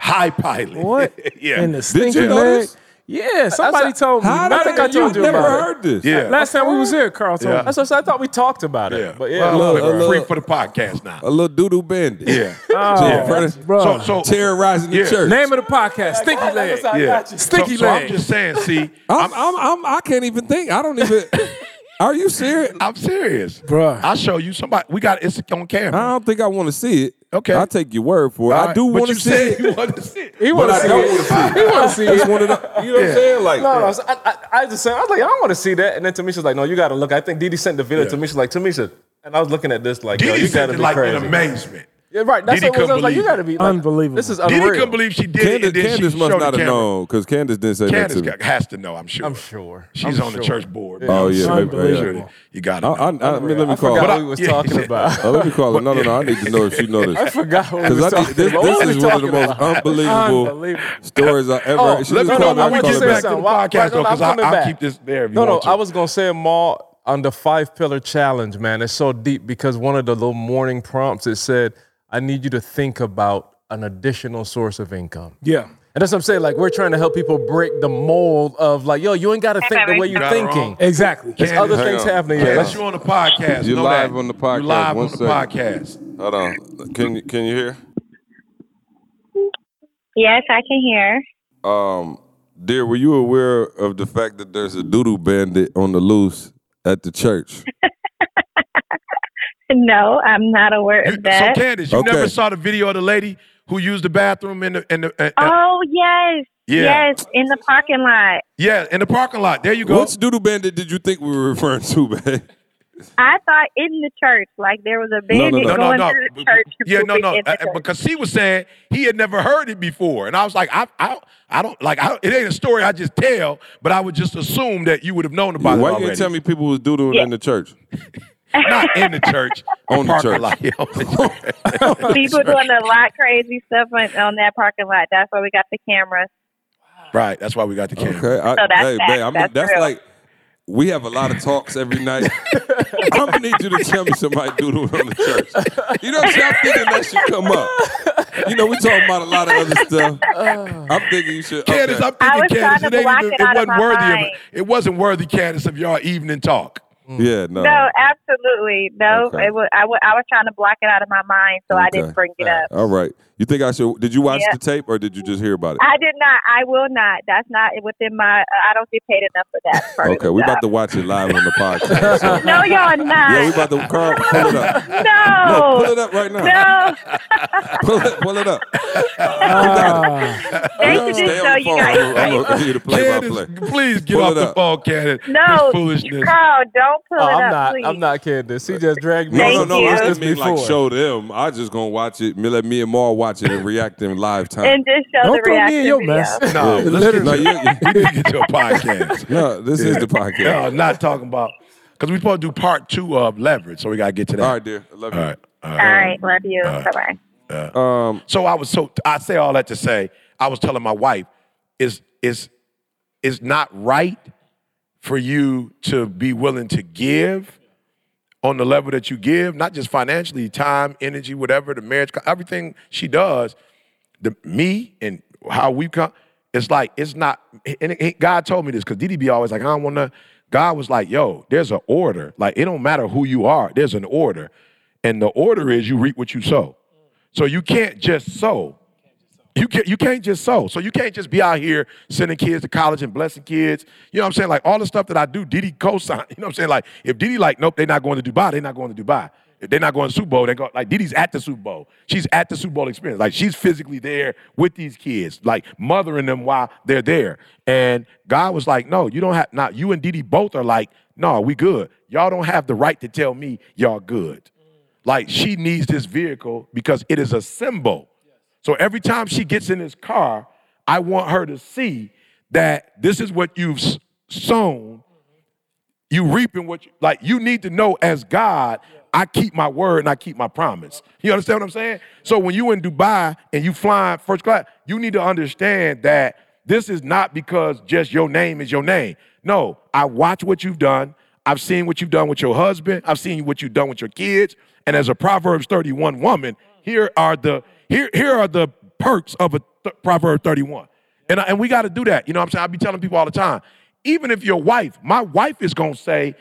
High pilot. What? yeah. In the Did stinking you know leg. this? Yeah, somebody told me. How I did think I you told you never about it. heard this? yeah. Last time we was here, Carl told Yeah. me. That's what I, said. I thought we talked about it. yeah. But yeah, Well, look, look, look. free for the podcast now. A little doodoo bandit. Yeah. Oh, Yeah. bro. So, so Terrorizing the church. Name of the podcast, Stinky Leg. That's how I yeah. got you. Sticky so, so I'm just saying. See, I'm, I'm, I'm, I can't even think. I don't even. Are you serious? I'm serious, Bruh. I'll show you somebody. We got it. it's on camera. I don't think I want to see it. Okay. I'll take your word for it. All I right, do but want to you see said it. You want to see it. He want to see don't it. want to see. He want to see it. one of the, you know what I'm saying? Like, No, no, I, I, I just said, I was like, I don't want to see that. And then Tamisha's like, no, you got to look. I think Didi sent the video. Yeah. Tamisha's like, Tamisha. And I was looking at this like, yo, Didi you got said to be like crazy. in amazement. Yeah, right. That's Didi what it was. I was like, you got to be like, Unbelievable. This is Didi unreal. couldn't believe she did it. Candace, And Candace she must not have known because Candace didn't say Candace that to me. has to know. I'm sure. I'm sure. She's I'm on the church board. Oh, yeah. maybe- Unbelievable. yeah. You got it. I, I, I, let me, let me I call forgot her. what we was Yeah, talking yeah. about. Oh, let me call her. No, no, no. I need to know if she know I forgot what we was talking think this, about. This is one of the most unbelievable Unbelievable. stories I ever. Oh, she Let me called know we call get back back. to the podcast, though, I'm because I'll keep this there No, no. I was gonna say more on the five pillar challenge, man. It's so deep because one of the little morning prompts it said, "I need you to think about an additional source of income." Yeah. And that's what I'm saying. Like we're trying to help people break the mold of like, yo, you ain't got to think the way you're Got thinking. Exactly. There's other hang things on. happening. Hang Yeah, let's- Unless you on the podcast. You know live that. on the podcast. You live One on the podcast. Hold on. Can you can you hear? Yes, I can hear. Um, dear, were you aware of the fact that there's a doodoo bandit on the loose at the church? No, I'm not aware You- of that. So, Candace, you Okay. never saw the video of the lady who used the bathroom in the in the uh, oh yes, Yeah. yes, in the parking lot. yeah in the parking lot. There you go. Which doodle bandit did you think we were referring to, man? I thought in the church, like there was a no, bandit no. no, no, going no. through the church. Yeah, no, no. in the church. because he was saying he had never heard it before, and I was like, I, I, I don't like. I, it ain't a story I just tell, but I would just assume that you would have known about Why it you already. didn't tell me people was doodooing Yeah. in the church? Not in the church, On the parking church. lot. Yeah, on the church. People doing a lot crazy stuff on, on that parking lot. That's why we got the cameras. Right. That's why we got the camera. Okay. I, So that's hey, babe, I mean, That's that's like we have a lot of talks every night. I'm gonna need you to tell me somebody doodooing on the church. You know what I'm thinking that should come up. You know, we talking about a lot of other stuff. I'm thinking you should. Candace, okay. I'm thinking, was Candace, it, ain't even, it it wasn't my worthy of mind. it. It wasn't worthy, Candace, of y'all evening talk. Mm. Yeah, no. No, absolutely no. Okay. It was, I, I was trying to block it out of my mind, so I didn't bring it up. All right. You think I should? Did you watch Yeah. the tape or did you just hear about it? I did not. I will not. That's not within my. I don't get paid enough for that. Part Okay, we job. about to watch it live on the podcast. so- No, y'all not. Yeah, we about to. Carl, pull it up. No, no. pull it up right now. No. Pull it, pull it up. Ah, They Uh, should stay just on know the you phone. guys. I'm gonna- I'm gonna continue to play by Candace, play. please get Pull off it the up. phone, Candace. No, This foolishness. Carl, don't pull Oh, it I'm up, not. please. I'm not kidding. She just dragged me. No, no, no. you. I just mean like show them. I just gonna watch it. Me, let me and Mar watch it and react in live time. And just show Don't the throw reaction me in your video. mess. No, Yeah. let's get No, to, you- you- we need to get to a podcast. no, this is the podcast. No, not talking about because we're supposed to do part two of leverage, so we gotta get to that. All right, dear. I love you. all right. All All right. right, love you. bye bye. Um, So I was so I say all that to say I was telling my wife is is is not right for you to be willing to give on the level that you give, not just financially, time, energy, whatever, the marriage, everything she does, the me and how we come, it's like it's not. And it- God told me this because DDB always like, I don't want to. God was like, Yo, there's an order. Like it don't matter who you are. There's an order, and the order is you reap what you sow. So you can't just sow. You can't you can't just sow. So you can't just be out here sending kids to college and blessing kids. You know what I'm saying? Like all the stuff that I do, Didi co-sign. You know what I'm saying? Like if Didi like, nope, they're not going to Dubai, they're not going to Dubai. If they're not going to Super Bowl, they go like Didi's at the Super Bowl. She's at the Super Bowl experience. Like she's physically there with these kids, like mothering them while they're there. And God was like, no, you don't have not you and Didi both are like, no, we good. Y'all don't have the right to tell me y'all good. Like she needs this vehicle because it is a symbol. So every time she gets in this car, I want her to see that this is what you've sown. You reaping what you like. You need to know as God, I keep my word and I keep my promise. You understand what I'm saying? So when you in Dubai and you flying first class, you need to understand that this is not because just your name is your name. No, I watch what you've done. I've seen what you've done with your husband. I've seen what you've done with your kids. And as a Proverbs 31 woman, here are the here here are the perks of a th- Proverb 31. And, I- and we got to do that. You know what I'm saying? I be telling people all the time. Even if your wife, my wife is going to say,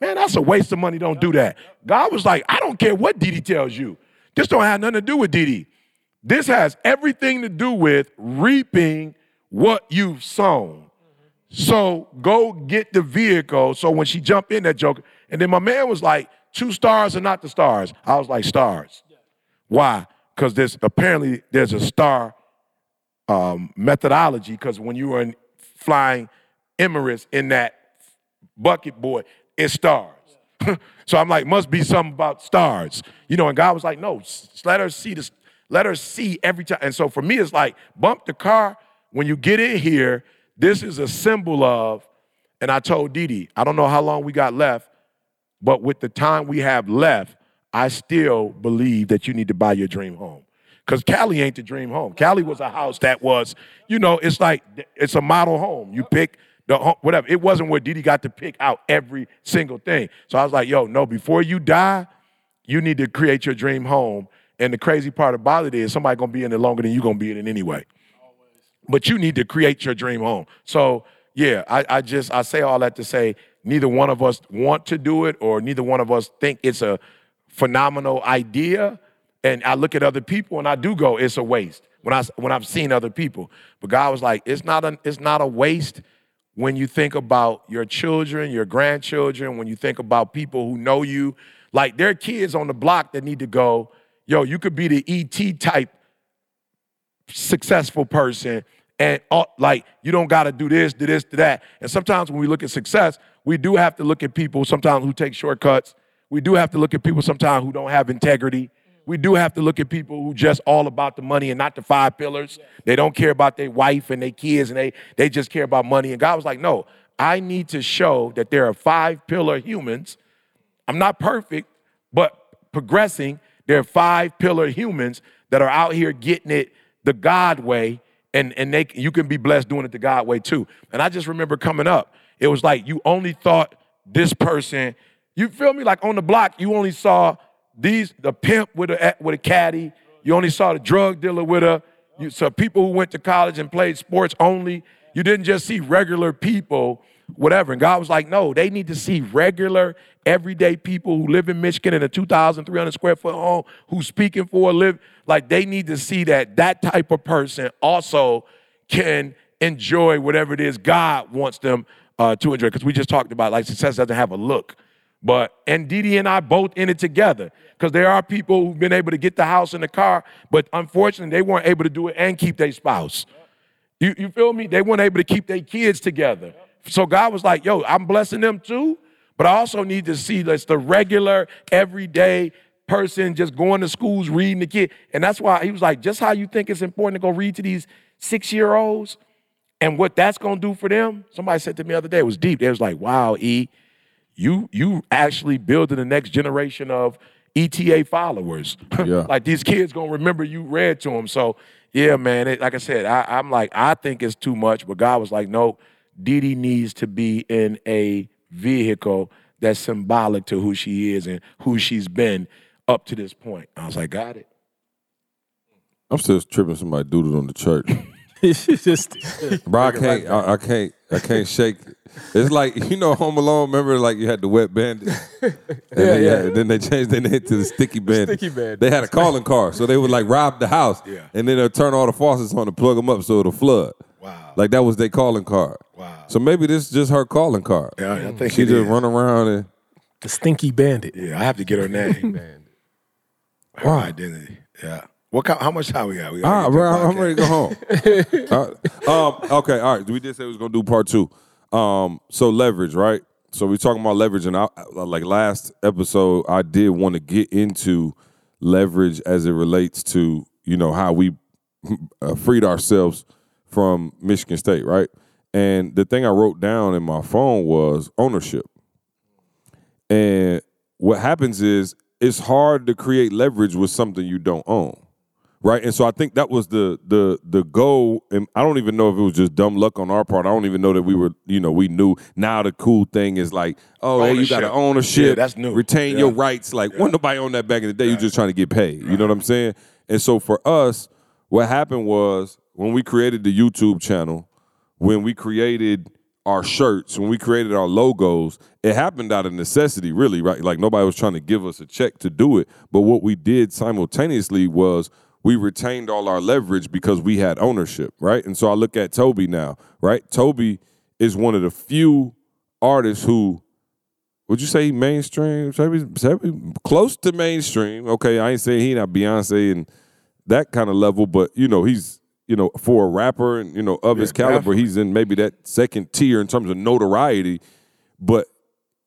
man, that's a waste of money. Don't do that. God was like, I don't care what Didi tells you. This don't have nothing to do with Didi. This has everything to do with reaping what you've sown. So go get the vehicle. So when she jumped in that joke, and then my man was like, two stars are not the stars. I was like, stars. Why? Because there's apparently there's a star um, methodology. Because when you are in flying Emirates in that bucket boy, it's stars. so I'm like, must be something about stars, you know. And God was like, no, let her see this. Let her see every time. And so for me, it's like bump the car when you get in here. This is a symbol of. And I told Didi, I don't know how long we got left, but with the time we have left, I still believe that you need to buy your dream home. Because Cali ain't the dream home. Cali was a house that was, you know, it's like it's a model home. You pick the home, whatever. It wasn't where Didi got to pick out every single thing. So I was like, yo, no, before you die, you need to create your dream home. And the crazy part about it is somebody gonna be in it longer than you gonna be in it anyway but you need to create your dream home. So yeah, I, I just I say all that to say neither one of us want to do it or neither one of us think it's a phenomenal idea. And I look at other people and I do go, it's a waste. When I when I've seen other people, but God was like, it's not a it's not a waste when you think about your children, your grandchildren, when you think about people who know you, like there are kids on the block that need to go, yo, you could be the ET type successful person and like you don't got to do this do this do that and sometimes when we look at success we do have to look at people sometimes who take shortcuts we do have to look at people sometimes who don't have integrity we do have to look at people who just all about the money and not the five pillars they don't care about their wife and their kids and they they just care about money and god was like no i need to show that there are five pillar humans I'm not perfect, but progressing. There are five pillar humans that are out here getting it the God way, and and they you can be blessed doing it the God way too. And I just remember coming up, it was like you only thought this person. You feel me? Like on the block, you only saw these the pimp with a with a caddy. You only saw the drug dealer with a. You saw people who went to college and played sports only. You didn't just see regular people, whatever. And God was like, no, they need to see regular, everyday people who live in Michigan in a 2,300 square foot home, who's speaking for a live. Like they need to see that that type of person also can enjoy whatever it is God wants them uh, to enjoy. Because we just talked about like success doesn't have a look. But and Didi and I both in it together because there are people who've been able to get the house and the car, but unfortunately they weren't able to do it and keep their spouse. You, you feel me? They weren't able to keep their kids together. So God was like, yo, I'm blessing them too, but I also need to see that's the regular, everyday person just going to schools, reading the kid. And that's why he was like, just how you think it's important to go read to these six year olds and what that's gonna do for them. Somebody said to me the other day, it was deep. They was like, wow, E, you you actually building the next generation of ETA followers. Yeah. like these kids gonna remember you read to them. So yeah, man. It, like I said, I, I'm like I think it's too much, but God was like, no, Didi needs to be in a vehicle that's symbolic to who she is and who she's been up to this point. I was like, got it. I'm still tripping somebody doodled on the church. just Bro, I can't. I, I can't. I can't shake. it. It's like you know Home Alone. Remember, like you had the wet bandit, and then, yeah. then they changed their name to the sticky bandit. Sticky Bandit. They had a calling card, so they would like rob the house, Yeah. and then they'll turn all the faucets on to plug them up so it'll flood. Wow. Like that was their calling card. Wow. So maybe this is just her calling card. Yeah, I think she it just is. run around and The stinky bandit. Yeah, I have to get her name. Her identity. Yeah. What? kind- How much time we got? We gotta Ah, bro, I'm ready to go home. All right. um, okay, all right. We did say we was gonna do part two. Um, so leverage, right? So we talking about leverage, and I, like last episode, I did want to get into leverage as it relates to you know how we uh, freed ourselves from Michigan State, right? And the thing I wrote down in my phone was ownership. And what happens is it's hard to create leverage with something you don't own. Right. And so I think that was the the the goal. And I don't even know if it was just dumb luck on our part. I don't even know that we were, you know, we knew now the cool thing is like, oh, hey, you got an Ownership. Yeah, that's new. Retain Yeah. your rights. Like, wasn't nobody on that back in the day. You're just trying to get paid. You know what I'm saying? And so for us, what happened was when we created the YouTube channel, when we created our shirts, when we created our logos, it happened out of necessity, really, right? Like nobody was trying to give us a check to do it. But what we did simultaneously was we retained all our leverage because we had ownership, right? And so I look at Tobe now, right? Tobe is one of the few artists who would you say mainstream? Tobe, Tobe close to mainstream. Okay, I ain't saying he not Beyonce and that kind of level, but you know, he's you know, for a rapper and you know of his caliber, definitely. he's in maybe that second tier in terms of notoriety. But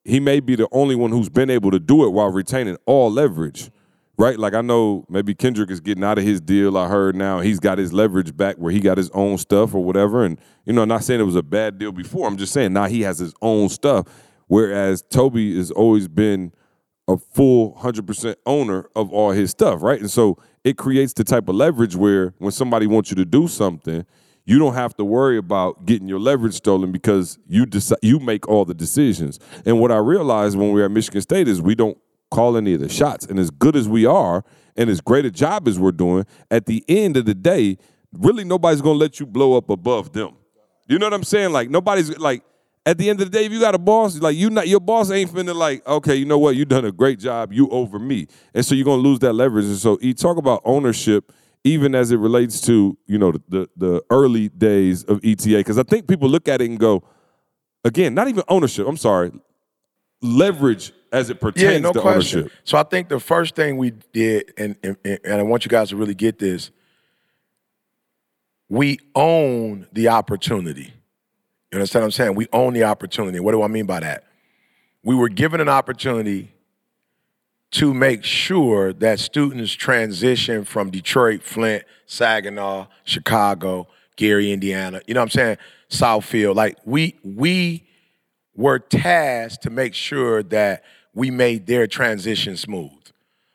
he may be the only one who's been able to do it while retaining all leverage. Right? Like I know maybe Kendrick is getting out of his deal. I heard now he's got his leverage back where he got his own stuff or whatever. And you know, I'm not saying it was a bad deal before. I'm just saying now he has his own stuff. Whereas Tobe has always been a full 100% owner of all his stuff, right? And so it creates the type of leverage where when somebody wants you to do something, you don't have to worry about getting your leverage stolen because you decide you make all the decisions. And what I realized when we were at Michigan State is we don't call any of the shots. And as good as we are, and as great a job as we're doing, at the end of the day, really nobody's gonna let you blow up above them. You know what I'm saying? Like nobody's like at the end of the day, if you got a boss, like you not your boss ain't finna like, okay, you know what, you done a great job, you over me. And so you're gonna lose that leverage. And so you talk about ownership, even as it relates to, you know, the the, early days of ETA. Because I think people look at it and go, again, not even ownership, I'm sorry, leverage as it pertains Yeah, no to question. ownership. So I think the first thing we did, and, and and I want you guys to really get this, we own the opportunity. You understand what I'm saying? We own the opportunity. What do I mean by that? We were given an opportunity to make sure that students transition from Detroit, Flint, Saginaw, Chicago, Gary, Indiana, you know what I'm saying? Southfield. Like we we were tasked to make sure that we made their transition smooth.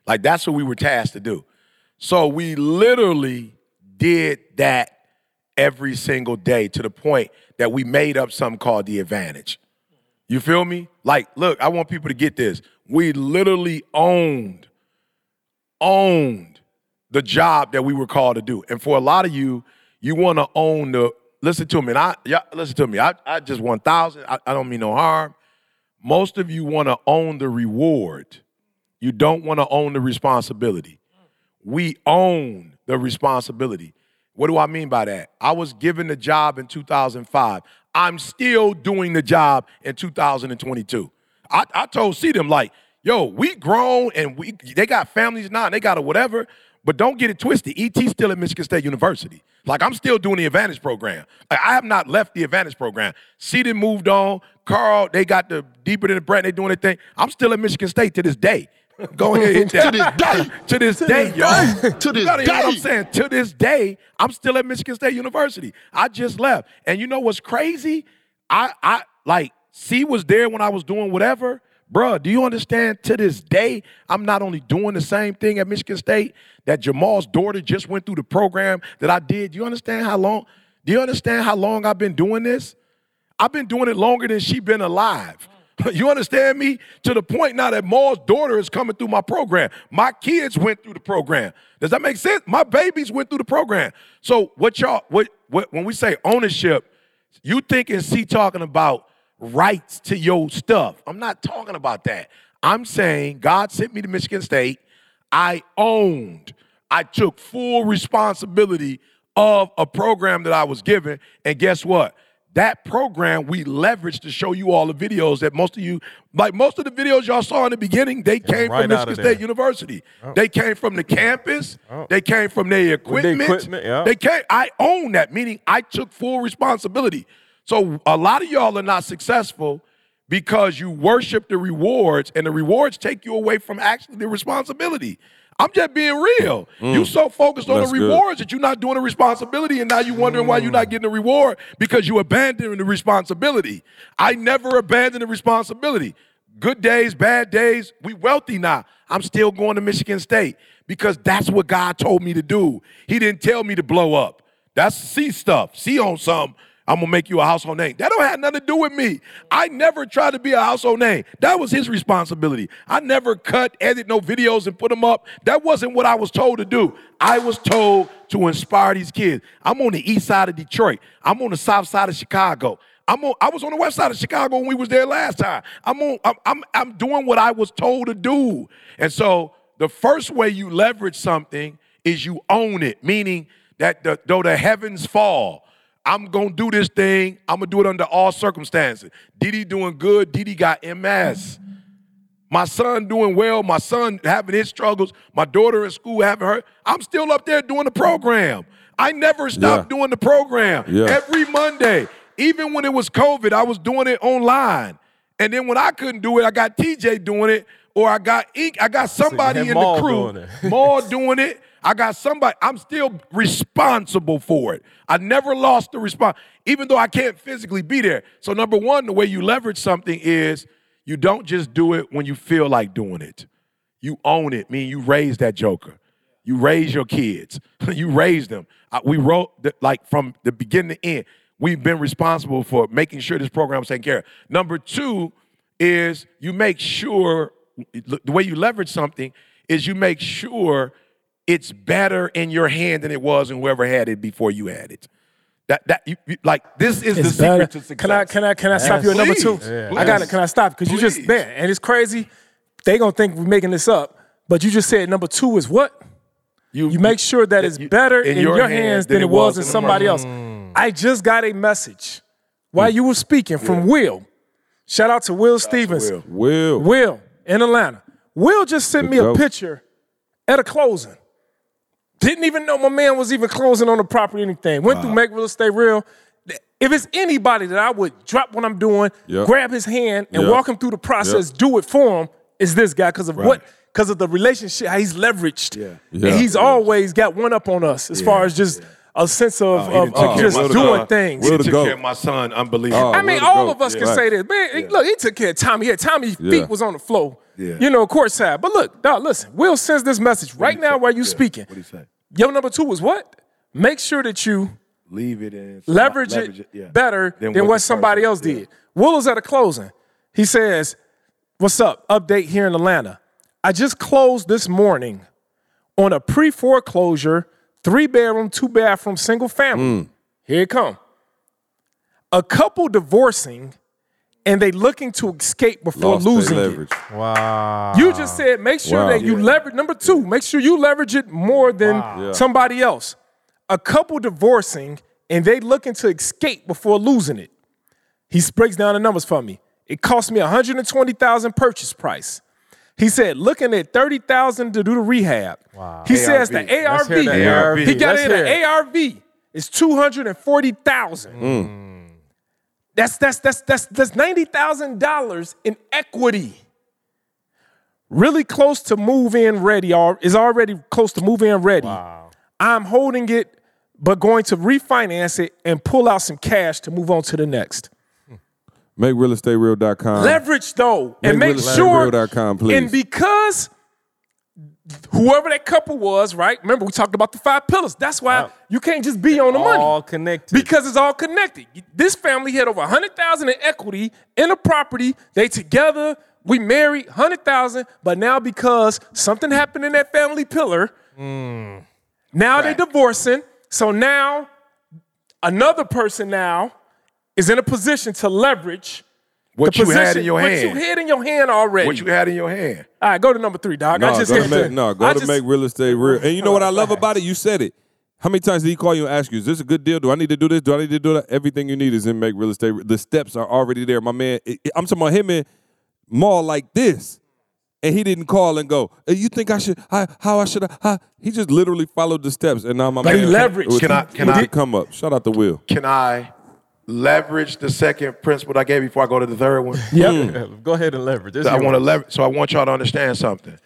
Like that's what we were tasked to do. So we literally did that every single day to the point that we made up something called the advantage. You feel me? Like, look, I want people to get this. We literally owned, owned the job that we were called to do. And for a lot of you, you want to own the. Listen to me, and I listen to me. I, I just one thousand. I, I don't mean no harm. Most of you want to own the reward. You don't want to own the responsibility. We own the responsibility. What do I mean by that? I was given the job in 2005. I'm still doing the job in 2022. I, I told see them like, yo, we grown and we they got families now and they got a whatever, but don't get it twisted. ET's still at Michigan State University. Like I'm still doing the Advantage program. Like, I have not left the Advantage program. Seaton moved on. Carl, they got the deeper than the bread. They doing their thing. I'm still at Michigan State to this day. Go ahead, hit that. To this day. to this day, y'all. To this You gotta hear what I'm saying. To this day, I'm still at Michigan State University. I just left. And you know what's crazy? I I like C was there when I was doing whatever. Bruh, do you understand? To this day, I'm not only doing the same thing at Michigan State that Jamal's daughter just went through the program that I did. Do you understand how long? Do you understand how long I've been doing this? I've been doing it longer than she been alive. You understand me? To the point now that Maul's daughter is coming through my program. My kids went through the program. Does that make sense? My babies went through the program. So what y'all what what when we say ownership, You thinking C talking about rights to your stuff. I'm not talking about that. I'm saying God sent me to Michigan State. I owned, I took full responsibility of a program that I was given. And guess what? That program we leveraged to show you all the videos that most of you, like most of the videos y'all saw in the beginning, they came right from Michigan State. University. They came from the campus. They came from their equipment. equipment, yeah. They came. I own that, meaning I took full responsibility. So a lot of y'all are not successful because you worship the rewards, and the rewards take you away from actually the responsibility. I'm just being real. Mm. You're so focused on That's the good. rewards that you're not doing the responsibility, and now you're wondering why you're not mm. getting the reward because you abandoned the responsibility. I never abandoned the responsibility. Good days, bad days, we wealthy now. I'm still going to Michigan State because that's what God told me to do. He didn't tell me to blow up. That's C stuff. C on something. I'm gonna make you a household name. That don't have nothing to do with me. I never tried to be a household name. That was his responsibility. I never cut, edit no videos and put them up. That wasn't what I was told to do. I was told to inspire these kids. I'm on the east side of Detroit. I'm on the south side of Chicago. I'm on, I was on the west side of Chicago when we was there last time. I'm on. I'm, I'm, I'm doing what I was told to do. And so the first way you leverage something is you own it, meaning that the, though the heavens fall, I'm gonna do this thing. I'm gonna do it under all circumstances. Didi doing good. Didi got MS. My son doing well. My son having his struggles. My daughter in school having her. I'm still up there doing the program. I never stopped Yeah. doing the program. Yeah. Every Monday, even when it was COVID, I was doing it online. And then when I couldn't do it, I got TJ doing it, or I got Ink. I got somebody had in Maul the crew. doing it. Maul doing it. I got somebody. I'm still responsible for it. I never lost the response, even though I can't physically be there. So number one, the way you leverage something is you don't just do it when you feel like doing it. You own it. Meaning you raise that joker. You raise your kids. you raise them. We wrote the, like from the beginning to end. We've been responsible for making sure this program is taken care of. Number two is you make sure the way you leverage something is you make sure it's better in your hand than it was in whoever had it before you had it. That that you, you- like this is the It's secret to success. Can I can I can I stop you at number two? Yeah. I got it. Can I stop? Because you just Please. man, and it's crazy. They gonna think we're making this up, but you just said number two is what? You you make sure that it's you- better in, your, hands than, it was in somebody first else. I just got a message while you were speaking from Will. Shout out to Will Stevens. Will. Will. Will in Atlanta. Will just sent me a picture at a closing. Didn't even know my man was even closing on the property or anything. Went through Make Real Estate Real. If it's anybody that I would drop what I'm doing, Yep. grab his hand and Yep. walk him through the process, do it for him, is this guy because of what? Because of the relationship, how he's leveraged. Yeah. Yeah. And he's always got one up on us as far as just a sense of, Oh, of, of just doing son. things. He Will took to go. care of my son. Unbelievable. Oh, I mean, all of us Yeah. can say this. Man, he- look, he took care of Tommy. Yeah, Tommy's Yeah. feet was on the floor. Yeah. You know, courtside. But look, dog, listen, Will sends this message right now while you speaking. What do you say? Yo, number two was what? Make sure that you Leave it in. leverage, it, yeah. better Than than, what what, somebody person- else did. Will was at a closing. He says, What's up? Update here in Atlanta. I just closed this morning on a pre foreclosure, three bedroom, two bathroom, single family. Mm. Here it come. A couple divorcing and they looking to escape before Lost their losing it. leverage. Wow. You just said make sure Wow. that you leverage. Number two, make sure you leverage it more than Yeah. somebody else. A couple divorcing and they looking to escape before losing it. He breaks down the numbers for me. It cost me 120,000 purchase price. He said looking at 30,000 to do the rehab. Wow. He says the ARV. ARV. The ARV. He got Let's in hear the. ARV. It's 240,000. That's that's that's that's that's ninety thousand dollars in equity. Really close to move in ready, or is already close to move in ready. Wow. I'm holding it, but going to refinance it and pull out some cash to move on to the next. MakeRealEstateReal.com. Leverage though, and Make make sure. real.com, please. And because whoever that couple was, right? Remember we talked about the five pillars. That's why you can't just be on the money. All connected. Because it's all connected. This family had over 100,000 in equity in a property. They together, we married 100,000, but now because something happened in that family pillar, mm. now they're divorcing. So now another person now is in a position to leverage What the you position, had in your what hand. you had in your hand already. What you had in your hand. All right, go to number three, dog. No, I just go to hit make, the- no, go I to just- make real estate real. And you know what I love about it? You said it. How many times did he call you and ask you, is this a good deal? Do I need to do this? Do I need to do that? Everything you need is in Make Real Estate. The steps are already there. My man, it- it- I'm talking about him and Maul like this. And he didn't call and go, "Hey, you think I should, I, how I should, I, he just literally followed the steps. And now my But he man. leveraged. with Can I- can I- come up? Shout out to Will. Can I leverage the second principle I gave before I go to the third one? Yep. Go ahead and leverage. It's I want to leverage. So I want y'all to understand something.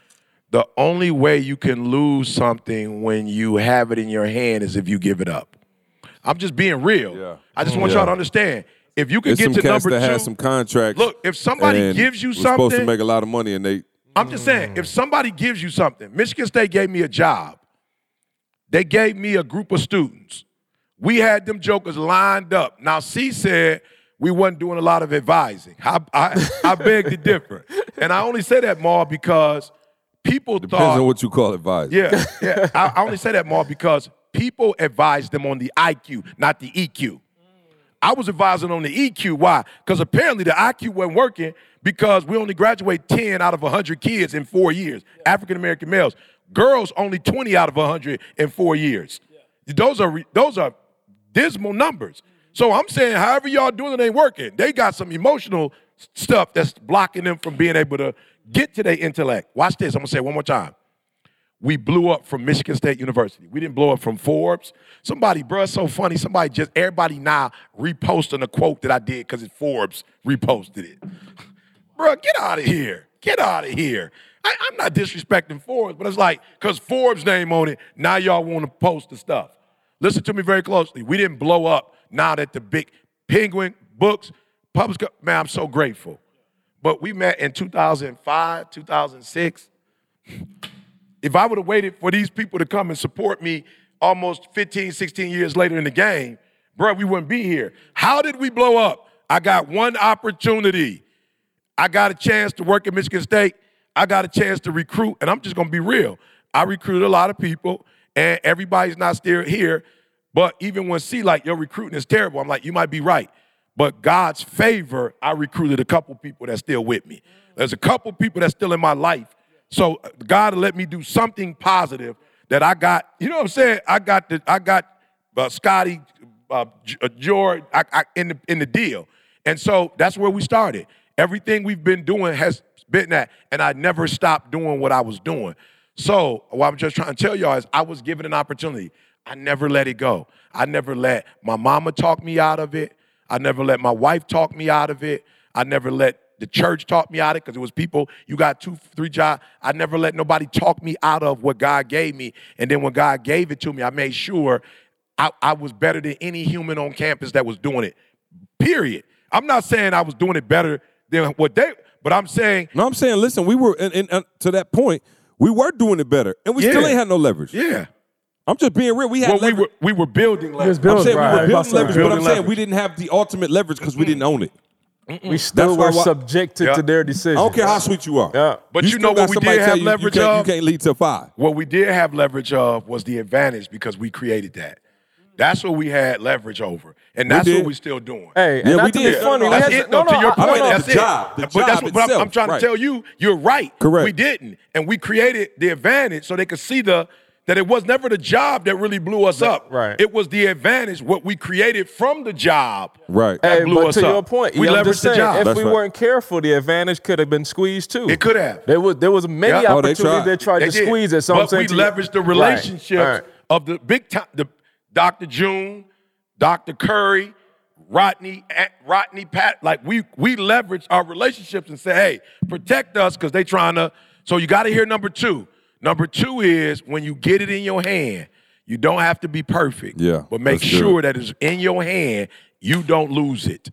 The only way you can lose something when you have it in your hand is if you give it up. I'm just being real. Yeah. I just mm-hmm. want Yeah. y'all to understand. If you can There's get some to number that two, had some contracts. look, if somebody and gives you was supposed to something- make a lot of money and they, I'm just saying, if mm. somebody gives you something, Michigan State gave me a job. They gave me a group of students. We had them jokers lined up. Now, C said we wasn't doing a lot of advising. I, I, I beg to differ. And I only say that, Maul, because people depends thought. on what you call advice. yeah, yeah. I, I only say that, Maul, because people advised them on the IQ, not the EQ. I was advising on the EQ. Why? Because apparently the IQ wasn't working because we only graduate 10 out of 100 kids in four years, African American males. Girls only 20 out of 100 in four years. Those are re- those are dismal numbers. So I'm saying, however y'all doing it ain't working. They got some emotional stuff that's blocking them from being able to get to their intellect. Watch this. I'm gonna say one more time we blew up from Michigan State University. We didn't blow up from Forbes. Somebody, bruh, so funny. Somebody just, everybody now reposting a quote that I did because it Forbes reposted it. bruh, get out of here. Get out of here. I, I'm not disrespecting Forbes, but it's like, because Forbes' name on it, now y'all want to post the stuff. Listen to me very closely. We didn't blow up now that the big Penguin books, public, man, I'm so grateful. But we met in 2005, 2006 if I would have waited for these people to come and support me almost 15, 16 years later in the game, bro, we wouldn't be here. How did we blow up? I got one opportunity. I got a chance to work at Michigan State. I got a chance to recruit, and I'm just gonna be real. I recruited a lot of people, and everybody's not still here. But even when see like your recruiting is terrible, I'm like, you might be right. But God's favor, I recruited a couple people that's still with me. There's a couple people that's still in my life. So God let me do something positive that I got. You know what I'm saying? I got the I got uh, Scotty, uh, uh, George I, I, in the in the deal, and so that's where we started. Everything we've been doing has been that, and I never stopped doing what I was doing. So what I'm just trying to tell y'all is I was given an opportunity. I never let it go. I never let my mama talk me out of it. I never let my wife talk me out of it. I never let the church talk me out of it because it was people, you got two, three jobs. I never let nobody talk me out of what God gave me. And then when God gave it to me, I made sure I, I was better than any human on campus that was doing it. Period. I'm not saying I was doing it better than what they, but I'm saying, No, I'm saying, listen, we were, and, and, and to that point, we were doing it better, and we still ain't had no leverage. yeah. I'm just being real. We had Well, we leverage. were we were building leverage. building- I'm saying we were building Building leverage, but I'm leverage. saying we didn't have the ultimate leverage because we didn't own it. We still That's were subjected Yeah. to their decisions. I don't care how sweet you are. Yeah. But you still know what we somebody did tell have you, leverage you can't, of? You can't lead to five. What we did have leverage of was the advantage because we created that. That's what we had leverage over, and that's did. what we're still doing. Hey, and Yeah, not we to did. be funny, we That's had it. to, No, to your I- I- point, no, that's the it. job- the but that's job what but I'm, I'm trying right. to tell you. You're right. Correct. We didn't, and we created the advantage so they could see the that it was never the job that really blew us up. right. It was the advantage what we created from the job. Right. That Hey, blew but us to up. your point, we leveraged just the job. if That's we right. weren't careful, the advantage could have been squeezed too. it could have. There was there was many Yeah. Oh, they opportunities tried. they tried They to did. squeeze it. So I'm but saying we to you- leveraged the Right, relationships right. of the big time, the Dr. June, Dr. Curry, Rodney, Rodney Pat. Like we we leveraged our relationships and say, hey, protect us because they trying to. So you got to hear number two. Number two is when you get it in your hand, you don't have to be perfect. Yeah, But make sure that it's in your hand, you don't lose it.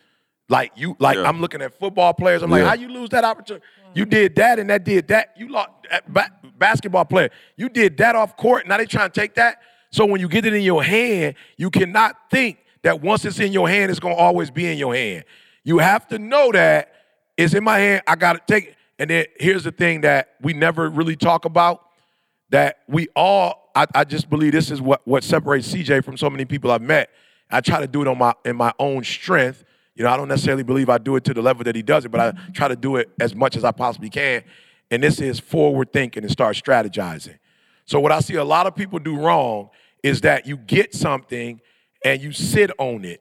Like you, like Yeah. I'm looking at football players. I'm like, how you lose that opportunity? You did that and that did that. You lost basketball player. You did that off court. Now they trying to take that. So when you get it in your hand, you cannot think that once it's in your hand, it's gonna always be in your hand. You have to know that it's in my hand. I gotta take it. And then here's the thing that we never really talk about that we all I, I just believe this is what what separates CJ from so many people I've met. I try to do it on my in my own strength. You know, I don't necessarily believe I do it to the level that he does it, but I try to do it as much as I possibly can. And this is forward thinking and start strategizing. So what I see a lot of people do wrong is that you get something and you sit on it.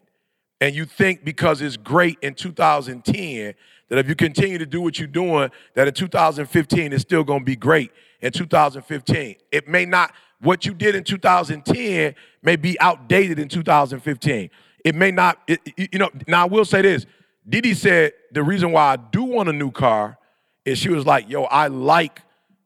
And you think because it's great in 2010 that if you continue to do what you're doing that in 2015 it's still to be great in 2015 it may not what you did in 2010 may be outdated in 2015 it may not it, you know now i will say this. Didi said the reason why i do want a new car is she was like yo i like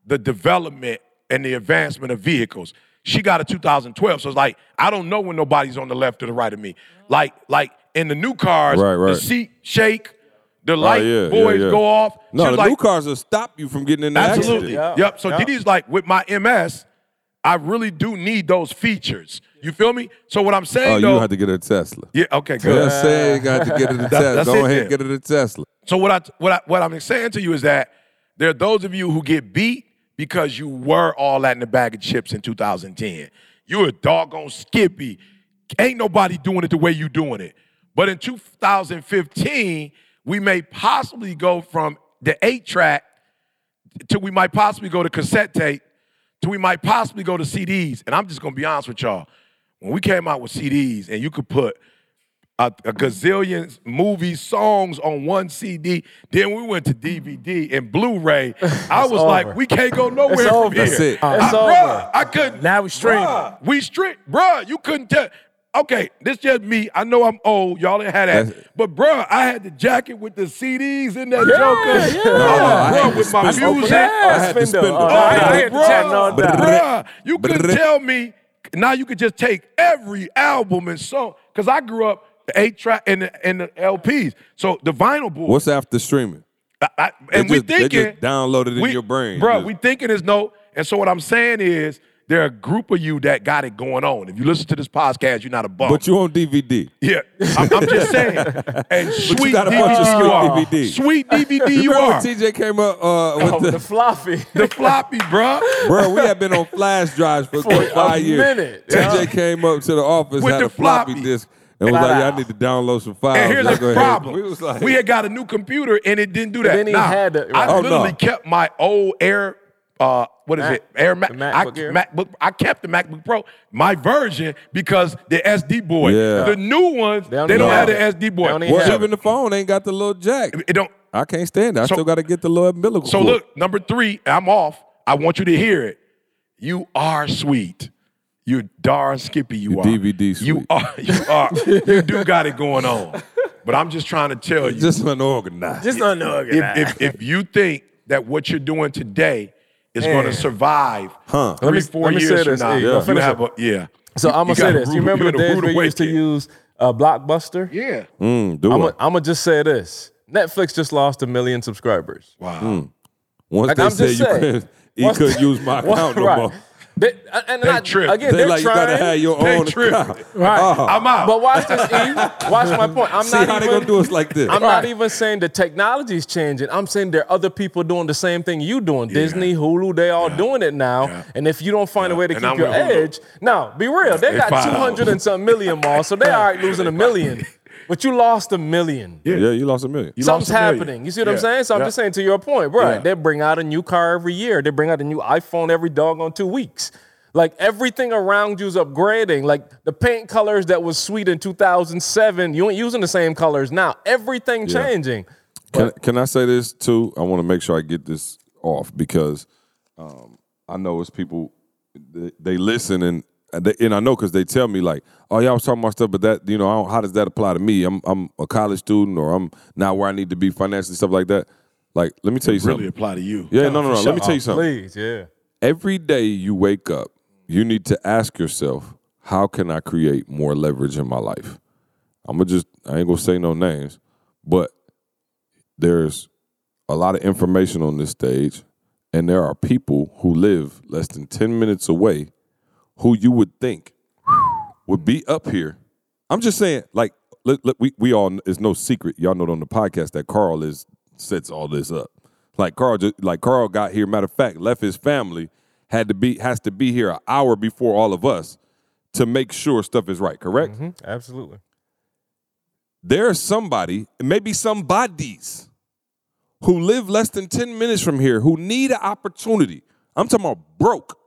the development and the advancement of vehicles she got a 2012 so it's like i don't know when nobody's on the left or the right of me like like in the new cars Right, right. the seat shake the oh, light yeah, yeah, boys yeah. go off She No, was the like, new cars will stop you from getting in the Absolutely. accident. Yep. So Didi's like, with my MS, I really do need those features. You feel me? So what I'm saying Oh, though, you have to get a Tesla. yeah, okay, good. Yeah, say you got to get it a Tesla. that's Go it ahead, then. get it a Tesla. So what I what I what I'm saying to you is that there are those of you who get beat because you were all that in the bag of chips in 2010. You were doggone skippy. Ain't nobody doing it the way you doing it. But in 2015, we may possibly go from the eight track to we might possibly go to cassette tape to we might possibly go to CDs. And I'm just gonna be honest with y'all. When we came out with CDs and you could put a, a gazillion movie songs on one CD. Then we went to DVD and Blu-ray. I was like, we can't go nowhere It's from over. here. That's it. It's I, over. bruh, I couldn't. Now we streaming. Bruh, we strict, bruh. You couldn't tell. Okay, this just me. I know I'm old. Y'all didn't have that. That's- But bruh, I had the jacket with the CDs in that joker. yeah. Oh, No, I bruh, with my spindle. music. I had the Spindle. spindle. Oh, Oh, I- I had the jack, no bruh, bruh, you couldn't tell me. Now you could just take every album and song. Because I grew up the eight track and the, and the LPs. So the vinyl board. What's after streaming? I, I, and They we just- they just thinking download it in we- your brain. bro. Just- We thinking is no. And so what I'm saying is there are a group of you that got it going on. If you listen to this podcast, you're not a bum. But you on DVD. yeah, I'm, I'm just saying. And sweet got a DVD bunch of sweet. DVD. Sweet DVD you, remember are. when TJ came up uh, with Oh, the, the floppy. the floppy, bro. Bro, we have been on flash drives for, For a five years. minute, TJ yeah. came up to the office, With had the a floppy, floppy. disk, and was like, "Yeah, out. I need to download some files." And here's Let's go the ahead. problem. We was like, we had got a new computer and it didn't do that. then he Now, had to- I. Oh, literally no. kept my old Air. Uh, what is Mac- it? Air Mac. MacBook I, Air? MacBook. I kept the MacBook Pro, my version, because the SD boy. Yeah. The new ones, they don't don't, even have the SD boy. They don't even well, so, even the phone ain't got the little jack. it don't. I can't stand it. I So- still got to get the little umbilical. So cord. look, number three, I'm off. I want you to hear it. You are sweet. You darn skippy you You are. DVD You are. You are. you do got it going on. But I'm just trying to tell you. just unorganized. Just unorganized. if, if, if you think that what you're doing today is going to survive Huh. three, Let me- four let me years say from now, Hey, you have a, yeah. So I'm gonna say this. rude- You remember the gotta days rude we used to use uh, Blockbuster? Yeah. Mm, do I'm gonna just say this. Netflix just lost a million subscribers. Wow. Once Like, they I'm said you saying. couldn't, you couldn't use my account no right. more. They, and They I, tripped. again, They they're like you trying. gotta have your They own trip. account. Right. Oh. I'm out. But watch this, E. Watch my point. I'm See not how even, they gonna do us like this? I'm not even saying the technology's changing. I'm saying there are other people doing the same thing you're doing. Disney, Hulu, they all doing it now. Yeah. And if you don't find a way to And keep I'm your with Hulu. edge, now be real. They They got five 200 and some million more, so they all right losing a million. But you lost a million. yeah, yeah you lost a million. You Something's lost a million. happening. You see what I'm saying? So I'm Yeah. just saying to your point, bro. Yeah. They bring out a new car every year. They bring out a new iPhone every doggone two weeks. Like everything around you's upgrading. Like the paint colors that was sweet in 2007, you ain't using the same colors now. Everything Yeah. changing. Can, can I say this too? I want to make sure I get this off because um, I know it's people they, they listen and and, they, and I know because they tell me like, oh yeah, I was talking about stuff, but that you know, I don't, how does that apply to me? I'm I'm a college student or I'm not where I need to be financially, stuff like that. Like, let me tell you Really something. Really apply to you. Yeah, no, no, no. Let me tell you something. Please, yeah. Every day you wake up, you need to ask yourself, how can I create more leverage in my life? I'm gonna just I ain't gonna say no names, but there's a lot of information on this stage, and there are people who live less than 10 minutes away who you would think would be up here. I'm just saying, like, let, let- we, we all, it's no secret. Y'all know on the podcast that Carl is sets all this up. Like Carl, just, like Carl got here. Matter of fact, left his family, had to be has to be here an hour before all of us to make sure stuff is right. Correct. Mhm, Absolutely. there's somebody, maybe some bodies, who live less than 10 minutes from here who need an opportunity. I'm talking about broke.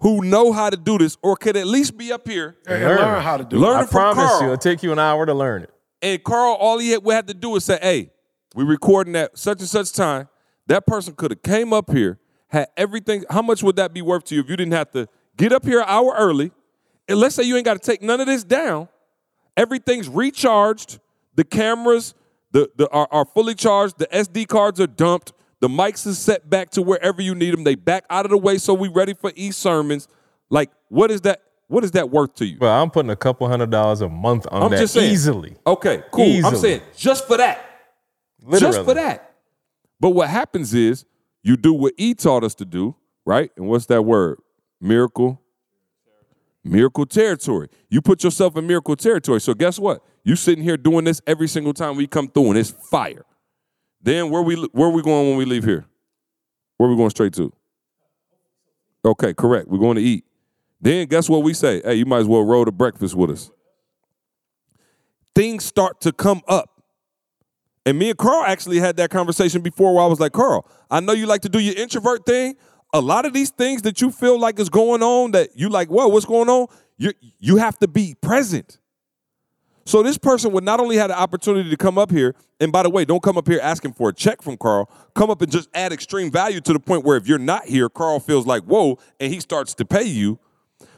Who know how to do this or could at least be up here And learn how to do Learn it. I it from promise Carl. you, it'll take you an hour to learn it. And Carl, all he had, would have to do is say, "Hey, we're recording at such and such time." That person could have came up here, had everything. How much would that be worth to you if you didn't have to get up here an hour early? And let's say you ain't got to take none of this down. Everything's recharged. The cameras, the, the are, are fully charged. The SD cards are dumped. The mics is set back to wherever you need them. They back out of the way, so we ready for e sermons. Like, what is that? What is that worth to you? Well, I'm putting a couple hundred dollars a month on I'm that just saying. easily. Okay, cool. I'm saying just for that. Literally. Just for that. But what happens is you do what E taught us to do, right? And what's that word? Miracle. Miracle territory. You put yourself in miracle territory. So guess what? You sitting here doing this every single time we come through, and it's fire. Then where we where we going when we leave here? Where we going straight to? Okay, correct. We're going to eat. Then guess what we say? Hey, you might as well roll to breakfast with us. Things start to come up. And me and Carl actually had that conversation before where I was like, Carl, I know you like to do your introvert thing. A lot of these things that you feel like is going on that you like, whoa, what's going on? You you have to be present. So this person would not only have the opportunity to come up here, and by the way, don't come up here asking for a check from Carl. Come up and just add extreme value to the point where if you're not here, Carl feels like, whoa, and he starts to pay you.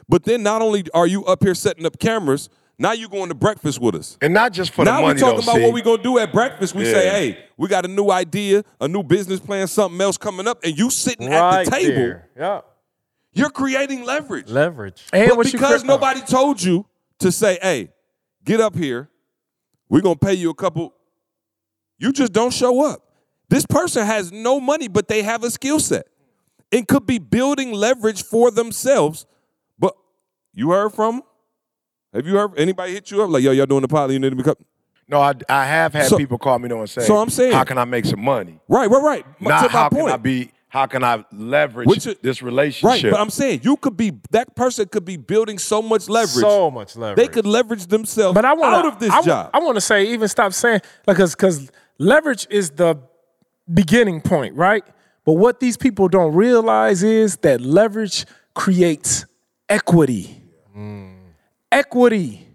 But then not only are you up here setting up cameras, now you're going to breakfast with us. And not just for now the money, we talking about see. what we're gonna do at breakfast. We say, hey, we got a new idea, a new business plan, something else coming up, and you sitting Right at the table, there. Yeah. you're creating leverage. Leverage. And but because cre- nobody told you to say, hey, get up here, we're gonna pay you a couple. You just don't show up. This person has no money, but they have a skill set and could be building leverage for themselves. But you heard from them? Have you heard anybody hit you up like, yo, y'all doing the pilot? You need to become No, I, I have had So- people call me though and say, so I'm saying- how can I make some money? right, right, right. Not to my how point. can I be, how can I leverage Which is- this Right, relationship? but I'm saying you could be that person could be building so much leverage. So much leverage. they could leverage themselves But I want out of this I, job. I want to say, even stop saying like, cause, cause leverage is the beginning point, right? But what these people don't realize is that leverage creates equity. Mm. Equity,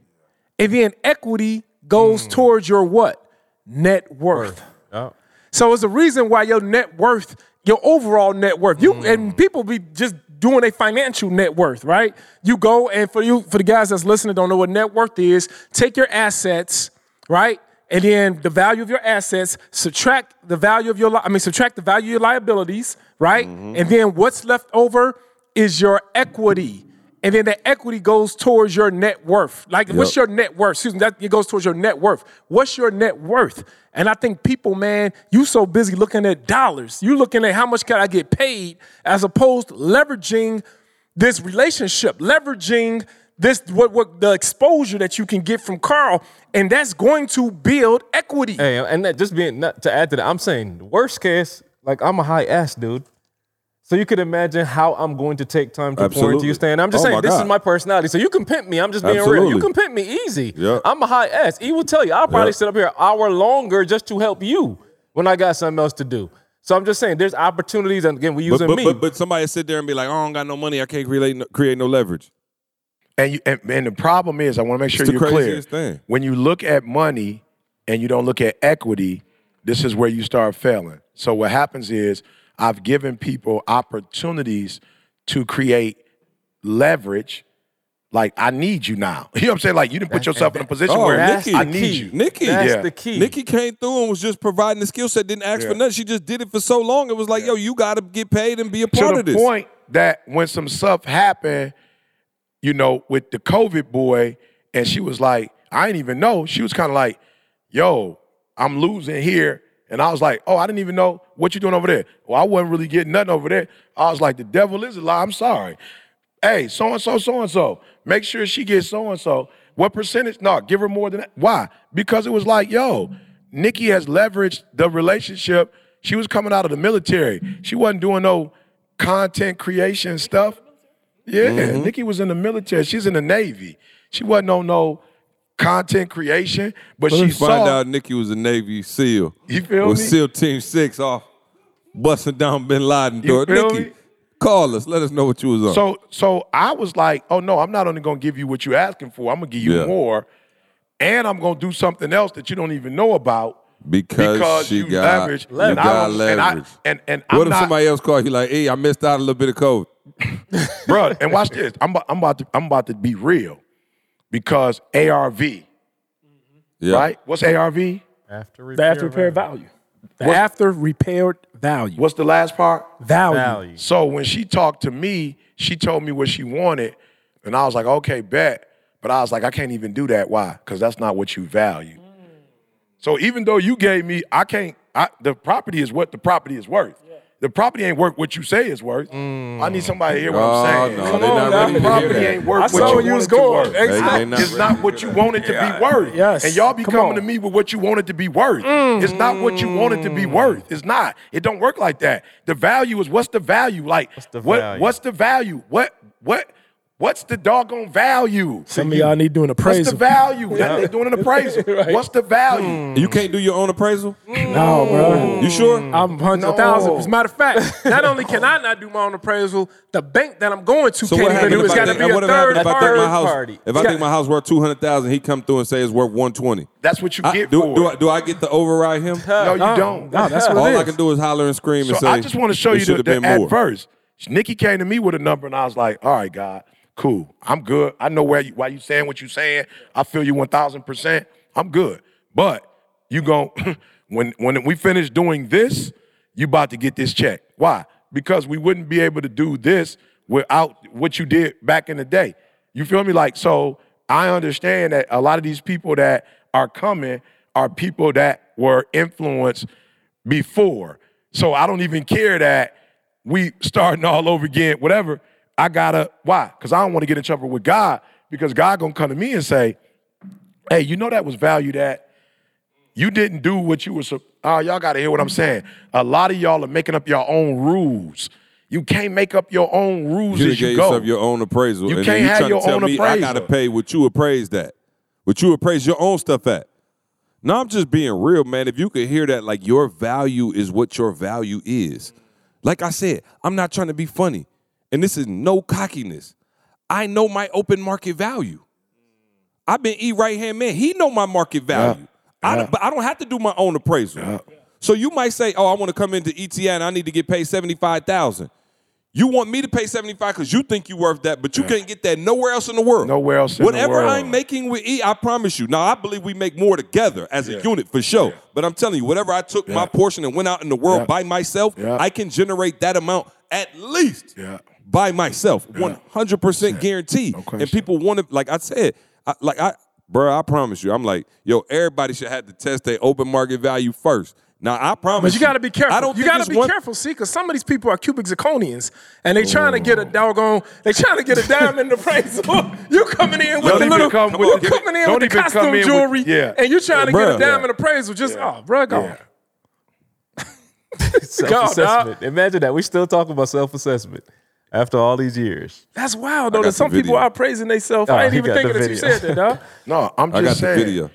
and then equity goes mm. towards your what? Net worth. Yeah. So it's a reason why your net worth, your overall net worth, you and mm. people be just doing a financial net worth, right? You go and for you for the guys that's listening don't know what net worth is, take your assets, right? And then the value of your assets, subtract the value of your li- I mean subtract the value of your liabilities, right? Mm-hmm. And then what's left over is your equity. And then the equity goes towards your net worth. Like, what's your net worth? Excuse me, that it goes towards your net worth. What's your net worth? And I think people, man, you so busy looking at dollars. You're looking at how much can I get paid as opposed to leveraging this relationship, leveraging this what what the exposure that you can get from Carl, and that's going to build equity. Hey, and that just being not to add to that, I'm saying worst case, like I'm a high ass dude. So you could imagine how I'm going to take time to pour into you, Stan. I'm just Oh saying this God. is my personality. So you can pimp me. I'm just being real. You can pimp me easy. Yeah. I'm a high ass. He will tell you. I'll probably Yeah. sit up here an hour longer just to help you when I got something else to do. So I'm just saying there's opportunities, and again, we but, using but, me. but, but somebody sit there and be like, oh, I don't got no money, I can't create no, create no leverage. And, you, and and the problem is, I want to make sure the you're clear. thing. When you look at money and you don't look at equity, this is where you start failing. So what happens is, I've given people opportunities to create leverage. Like I need you now. You know what I'm saying? Like you didn't put yourself in a position Oh, where that's Nikki. I need key. you. Nikki, That's Yeah. the key. Nikki came through and was just providing the skill set, didn't ask for nothing. She just did it for so long. It was like, yo, you got to get paid and be a to part the of this. point that when some stuff happened, you know, with the COVID boy, and she was like, I didn't even know. She was kind of like, yo, I'm losing here. And I was like, oh, I didn't even know what you're doing over there. Well, I wasn't really getting nothing over there. I was like, the devil is a lie. I'm sorry. Hey, so and so, so and so. Make sure she gets so and so. What percentage? No, give her more than that. Why? Because it was like, yo, Nikki has leveraged the relationship. She was coming out of the military. She wasn't doing no content creation stuff. Yeah, mm-hmm. Nikki was in the military. She's in the Navy. She wasn't on no content creation, but she me find out Nikki was a Navy SEAL. You feel With me? SEAL Team Six off busting down Bin Laden You door. feel Nikki, me? call us. Let us know what you was on. So so I was like, oh no, I'm not only gonna give you what you're asking for, I'm gonna give you Yeah. more, and I'm gonna do something else that you don't even know about because, because she you got, leverage. you and got don't- and leverage. And and what I'm if not, somebody else called you like, hey, I missed out a little bit of code? bro? And watch this. I'm I'm about to I'm about to be real, because ARV, Yeah. right? What's ARV? After The after repair value. The after repaired value. What's the last part? Value. value. So when she talked to me, she told me what she wanted, and I was like, okay, bet. But I was like, I can't even do that. Why? Because that's not what you value. Mm. So even though you gave me, I can't. I, the property is what the property is worth. The property ain't worth what you say it's worth. Mm. I need somebody to hear what Oh, I'm saying. no, Come on not The property ain't worth I what saw you where you want was it to going. worth. They- they Exactly. not- It's not what you want it to be worth. Yes. And y'all be Come coming on. to me with what you want it to be worth. Mm. It's not what you want it to be mm. worth. It's not. It don't work like that. The value is what's the value? Like what's the what value? what's the value? What what what's the doggone value? Some of y'all need doing What's appraisal. What's the value? That they doing an appraisal. What's the value? Mm. You can't do your own appraisal? Mm. No, bro. Mm. You sure? I'm hundred No. thousand. As a matter of fact, not only can I not do my own appraisal, the bank that I'm going to So can't what even happened do. if It's I got to be a what third happened if I think my house party. if I think my house worth two hundred thousand, he come through and say it's worth one twenty. That's what you I, get do, for do. I, do I get to override him? no, you don't. No, that's what All it I can do is holler and scream and So say. I just want to show you should the, have the more. adverse. Nikki came to me with a number, and I was like, "All right, God, cool. I'm good. I know where you, why you saying what you saying. I feel you one thousand percent. I'm good. But you gon' when when we finish doing this, you about to get this check. Why? Because we wouldn't be able to do this without what you did back in the day. You feel me? Like so. I understand that a lot of these people that are coming are people that were influenced before. So I don't even care that we starting all over again, whatever. I gotta, why? Because I don't want to get in trouble with God because God gonna come to me and say, hey, you know that was valued at. You didn't do what you were, oh, y'all gotta hear what I'm saying. A lot of y'all are making up your own rules. You can't make up your own rules You as you go. yourself your own appraisal. You and can't you have your to tell own me I gotta pay what you appraised at. What you appraised your own stuff at. No, I'm just being real, man. If you could hear that, like your value is what your value is. Like I said, I'm not trying to be funny. And this is no cockiness. I know my open market value. I've been E right hand man. He know my market value. I don't, but I don't have to do my own appraisal. So you might say, "Oh, I want to come into ETI and I need to get paid seventy five thousand. You want me to pay seventy five because you think you worth that, but you can't get that nowhere else in the world. Nowhere else in the world. Whatever. I'm making with E, I promise you. Now I believe we make more together as a unit for sure. But I'm telling you, whatever I took my portion and went out in the world Yeah. by myself, Yeah. I can generate that amount at least Yeah. By myself, one hundred percent guaranteed. question. and people want to, like I said, I, like I, bro, I promise you, I'm like, yo, everybody should have to test their open market value first. Now I promise, But you got to be careful. I don't. you got to be one- careful, see, because some of these people are cubic zirconians, and they trying to get a doggone, they trying to get a diamond appraisal. you coming in with Don't the little, come you with- coming in with the costume in with- jewelry, yeah. and you trying to Bruh. get a diamond appraisal. Just oh, bro, go. Yeah. Self-assessment. Imagine that. We still talking about self-assessment after all these years. That's wild though. got That some the people video. are praising themselves. Oh, I ain't even thinking the that you video. said that, dog. No, I'm just I got saying. the video.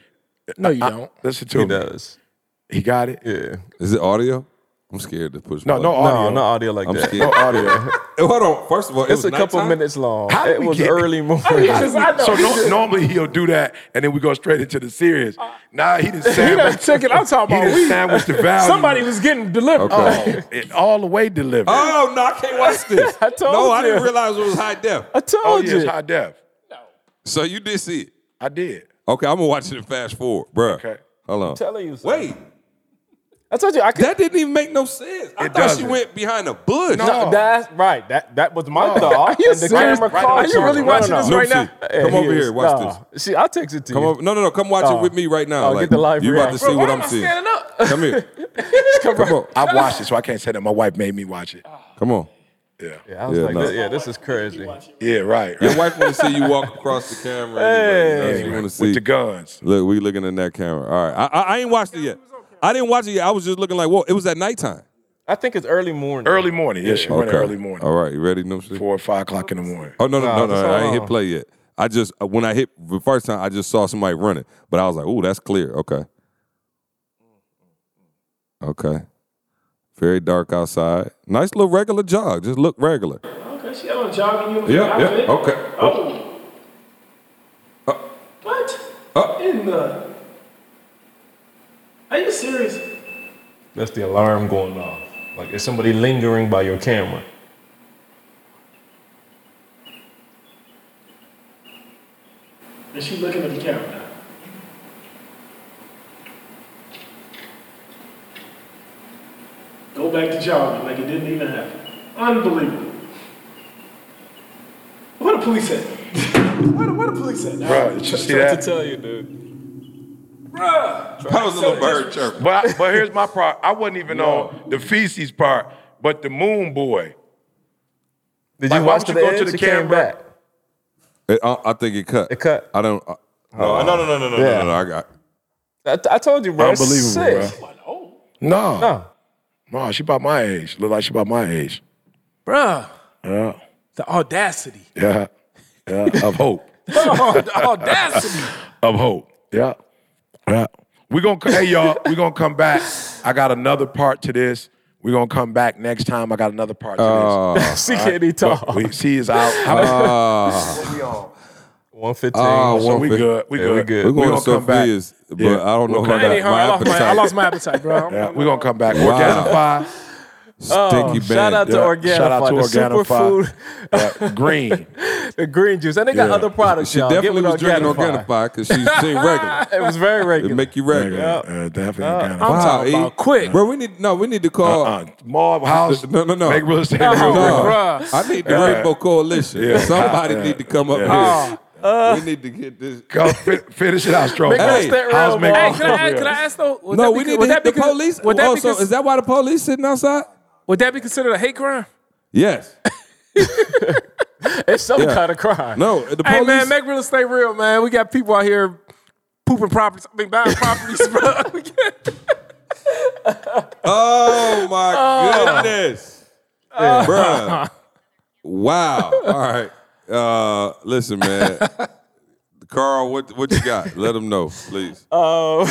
No, you don't. Listen to He me. does. He got it. Yeah. Is it audio? I'm scared to push. No, button. no audio. No, no audio like I'm that. scared. No audio. Hold on. First of all, it It's was a couple minutes long. How It was get- early morning. Just- I know. So no, normally he'll do that, and then we go straight into the serious. Now he didn't He done sandwich. took it. I'm talking He about didn't we. sandwich the value. Somebody was getting delivered. Oh, it all the way delivered. Oh no, I can't watch this. I told no, I didn't realize it was high def. I told Oh, yeah, it's you. high def. No. So you did see it. I did. Okay, I'm gonna watch it and fast forward, bro. Okay. Hold on. telling you. Wait, I told you. I could. that didn't even make no sense. I thought she doesn't. went behind a bush. No. No, that's right. That that was my thought. Are you and the serious? camera Right caught on it. the Are you really No, watching no, this no. right now? Come He over is. here, watch No. See, I'll text it to Come you. over. No, no, no. Come watch Oh. it with me right now. Oh, get the live You about to see Bro, what I'm seeing. up? Come here. Come on. I watched it, so I can't say that my wife made me watch it. Come on. Yeah. Yeah, I was Yeah, like, no. this- yeah, this is crazy. Yeah, right. Your wife want to see you walk across the camera. Anyway, you know, she want to see. With the guns. Look, we looking in that camera. All right. I, I, I ain't watched it yet. I didn't watch it yet. I was just looking like, whoa, it was at nighttime. I think it's early morning. Early morning. Yeah, she went early morning. All right. You ready? No shit. Four or five o'clock in the morning. Oh no no no Nah, no! I ain't all hit play yet. I just uh, when I hit the first time, I just saw somebody running, but I was like, "Ooh, that's clear." Okay. Okay. Very dark outside. Nice little regular jog. Just look regular. Okay, she had on a jogging uniform. Yeah, yeah, okay. Oh. Uh. what? Uh. In the. Are you serious? That's the alarm going off. Like is somebody lingering by your camera? Is she looking at the camera now? Go back to jogging like it didn't even happen. Unbelievable. What the police at? What the, what the police at? Bro, did you see Trying that? to tell you, dude. Bruh. That was a little bird chirp. But but here's my part. I wasn't even on the feces part, but the moon boy. Did Like, you watch would the you go to edge? the It came camera? back. It, I, I think it cut. It cut. I don't. Uh, no, no, no, no, no, no, Yeah. no, no. I got. I, I told you, bro. it's Unbelievable, sick. bro. No. No. No, she about my age. Look like she about my age. Bruh. Yeah. The audacity. Yeah. Yeah. Of hope. Oh, the audacity. of hope. Yeah. Yeah. We gonna hey y'all, we gonna come back. I got another part to this. We're gonna come back next time. I got another part to Uh, this. CKD talk. But we see is out. uh, 115. Oh, so we good. We Yeah, good. we good. we're We going gonna to come back. Sophia's, but Yeah. I don't know We'll if I got back. I, ain't hungry. I, lost my, I appetite. lost my appetite, bro. Yeah, we're gonna come back. Wow. Organifi. Stinky band. Shout out to Yeah. Organifi, Shout out to Organifi. superfood, green. the green juice, and they got Yeah. other products. She y'all. definitely Give it was drinking Organifi. Organifi because she seemed regular. It was very regular. It make you regular. Uh, definitely I'm Organifi. talking about quick. Bro, we need no, we need to call. Uh, Mob House. No, no, no. Make real estate Oh, real. No. I need the Rainbow Coalition. Yeah. Somebody Yeah. need to come up Yeah. here. Uh, we need to get this. Go fi- finish it out strong. Hey, real how's real, make boy. Hey, can I, ask, can I ask though? No, that we be, need to hit the con- police. Would that, oh, so is that why the police sitting outside? Would that be considered a hate crime? Yes. It's some Yeah. kind of crime. No, the police. Hey man, make real estate real, man. We got people out here pooping properties. I mean, buying properties, bro. oh my goodness, Bruh. Wow. All right. Uh, listen, man. Carl, what what you got? Let them know, please. Um,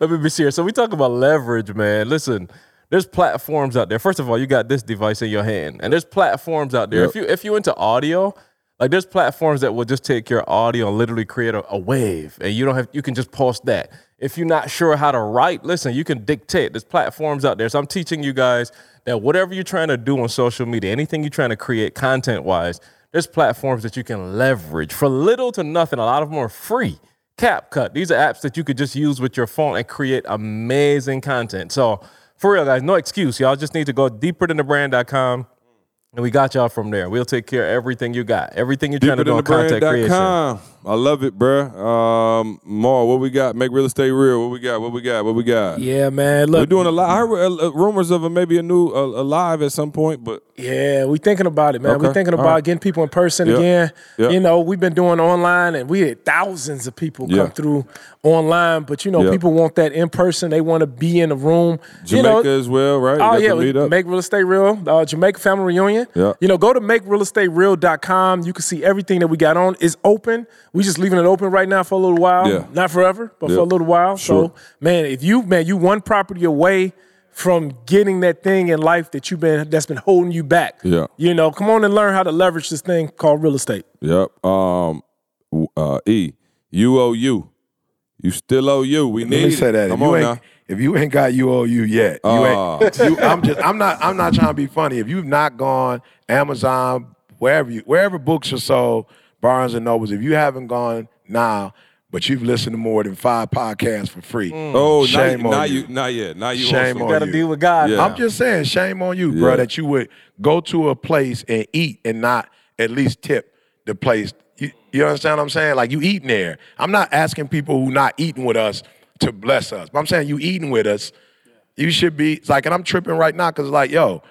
let me be serious. So we talk about leverage, man. Listen, there's platforms out there. First of all, you got this device in your hand, and there's platforms out there. Yep. If you if you into audio, like there's platforms that will just take your audio and literally create a, a wave, and you don't have you can just post that. If you're not sure how to write, listen, you can dictate. There's platforms out there. So I'm teaching you guys that whatever you're trying to do on social media, anything you're trying to create content wise, there's platforms that you can leverage for little to nothing. A lot of them are free. CapCut. These are apps that you could just use with your phone and create amazing content. So for real, guys, no excuse. Y'all just need to go deeper than the brand.com and we got y'all from there. We'll take care of everything you got. Everything you're trying to do on content creation. I love it, bruh. Um, more. What we got? Make real estate real. What we got? What we got? What we got? yeah, man. We're doing a lot. I heard uh, uh, rumors of a, maybe a new uh, a live at some point, but Yeah, we thinking about it, man. Okay, We thinking about right. getting people in person Yeah, again. yeah. You know, we've been doing online, and we had thousands of people Yeah. come through online. But you know, Yeah. people want that in person. They want to be in the room. Jamaica you know, as well, right? Oh yeah, we make real estate real. Uh, Jamaica family reunion. Yeah. You know, go to makerealestatereal.com. You can see everything that we got on. It's open. We just leaving it open right now for a little while. Yeah. Not forever, but Yeah. for a little while. Sure. So man, if you man, you one property away from getting that thing in life that you've been that's been holding you back. Yeah. You know, come on and learn how to leverage this thing called real estate. Yep. Um. Uh. E. You owe you. You still owe you. We need Let me it. say that. Come if you on ain't, now. If you ain't got UOU yet, you ain't. You, I'm just. I'm not. I'm not trying to be funny. If you've not gone Amazon, wherever you, wherever books are sold, Barnes and Nobles. If you haven't gone now, but you've listened to more than five podcasts for free. Mm. Oh, shame not, on not you. you. Not yet. Not you. Shame also. on Got to deal with God. Yeah. I'm just saying, shame on you, Yeah. bro, that you would go to a place and eat and not at least tip the place. You, you understand what I'm saying? Like you eating there. I'm not asking people who not eating with us to bless us, but I'm saying you eating with us. You should be it's like, and I'm tripping right now because like, yo,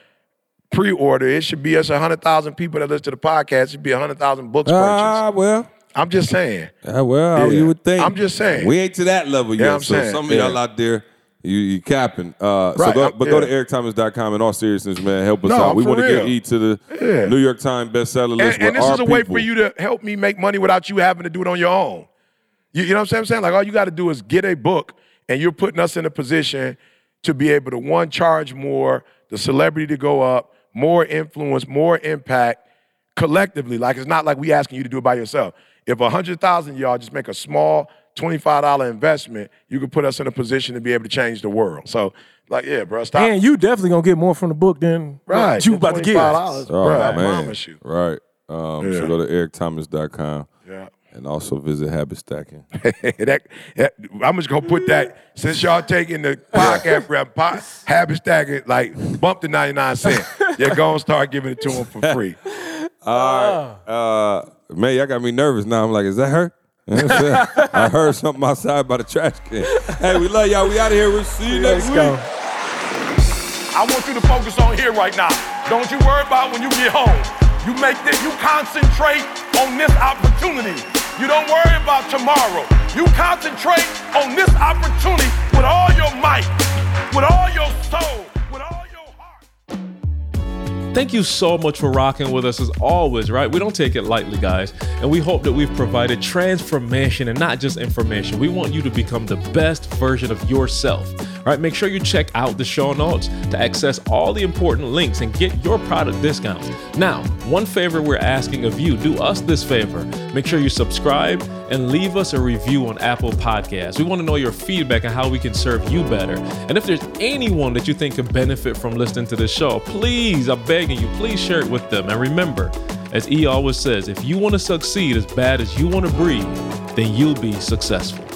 pre-order. It should be us hundred thousand people that listen to the podcast. It should be hundred thousand books purchased. Ah, well. I'm just saying. Ah, well, Yeah. you would think. I'm just saying. We ain't to that level Yeah, yet. I'm so saying. some of y'all out there, You, you capping. Uh, so Right, go, I'm- but go to yeah. ericthomas.com in all seriousness, man. Help us No, out. We want to get. E to the Yeah. New York Times bestseller list. And, and this is a way for you to help me make money without you having to do it on your own. You, you know what I'm saying? Like all you got to do is get a book, and you're putting us in a position to be able to one charge more, the celebrity to go up, more influence, more impact collectively. Like it's not like we asking you to do it by yourself. If a hundred thousand y'all just make a small twenty-five dollar investment, you could put us in a position to be able to change the world. So, like, yeah, bro, stop. And you definitely gonna get more from the book than right, what you about to get. $25, Oh, bro, I promise you. Right. Um, Yeah. So go to ericthomas.com Yeah. and also visit Habit Stacking. that, that- I'm just gonna put that since y'all taking the podcast rep pot, habit stacking like bump to 99 cents. You're gonna start giving it to them for free. All right. Uh, man, y'all got me nervous now. I'm like, is that her? You know what I'm saying? I heard something outside by the trash can. Hey, we love y'all. We out of here. We'll see you next Let's week. go. I want you to focus on here right now. Don't you worry about when you get home. You make this, you concentrate on this opportunity. You don't worry about tomorrow. You concentrate on this opportunity with all your might, with all your soul, Thank you so much for rocking with us as always, right? We don't take it lightly, guys. And we hope that we've provided transformation and not just information. We want you to become the best version of yourself. Right? Make sure you check out the show notes to access all the important links and get your product discounts. Now, one favor we're asking of you, do us this favor. Make sure you subscribe and leave us a review on Apple Podcasts. We want to know your feedback and how we can serve you better. And if there's anyone that you think could benefit from listening to this show, please, I'm begging you, please share it with them. And remember, as E always says, if you want to succeed as bad as you want to breathe, then you'll be successful.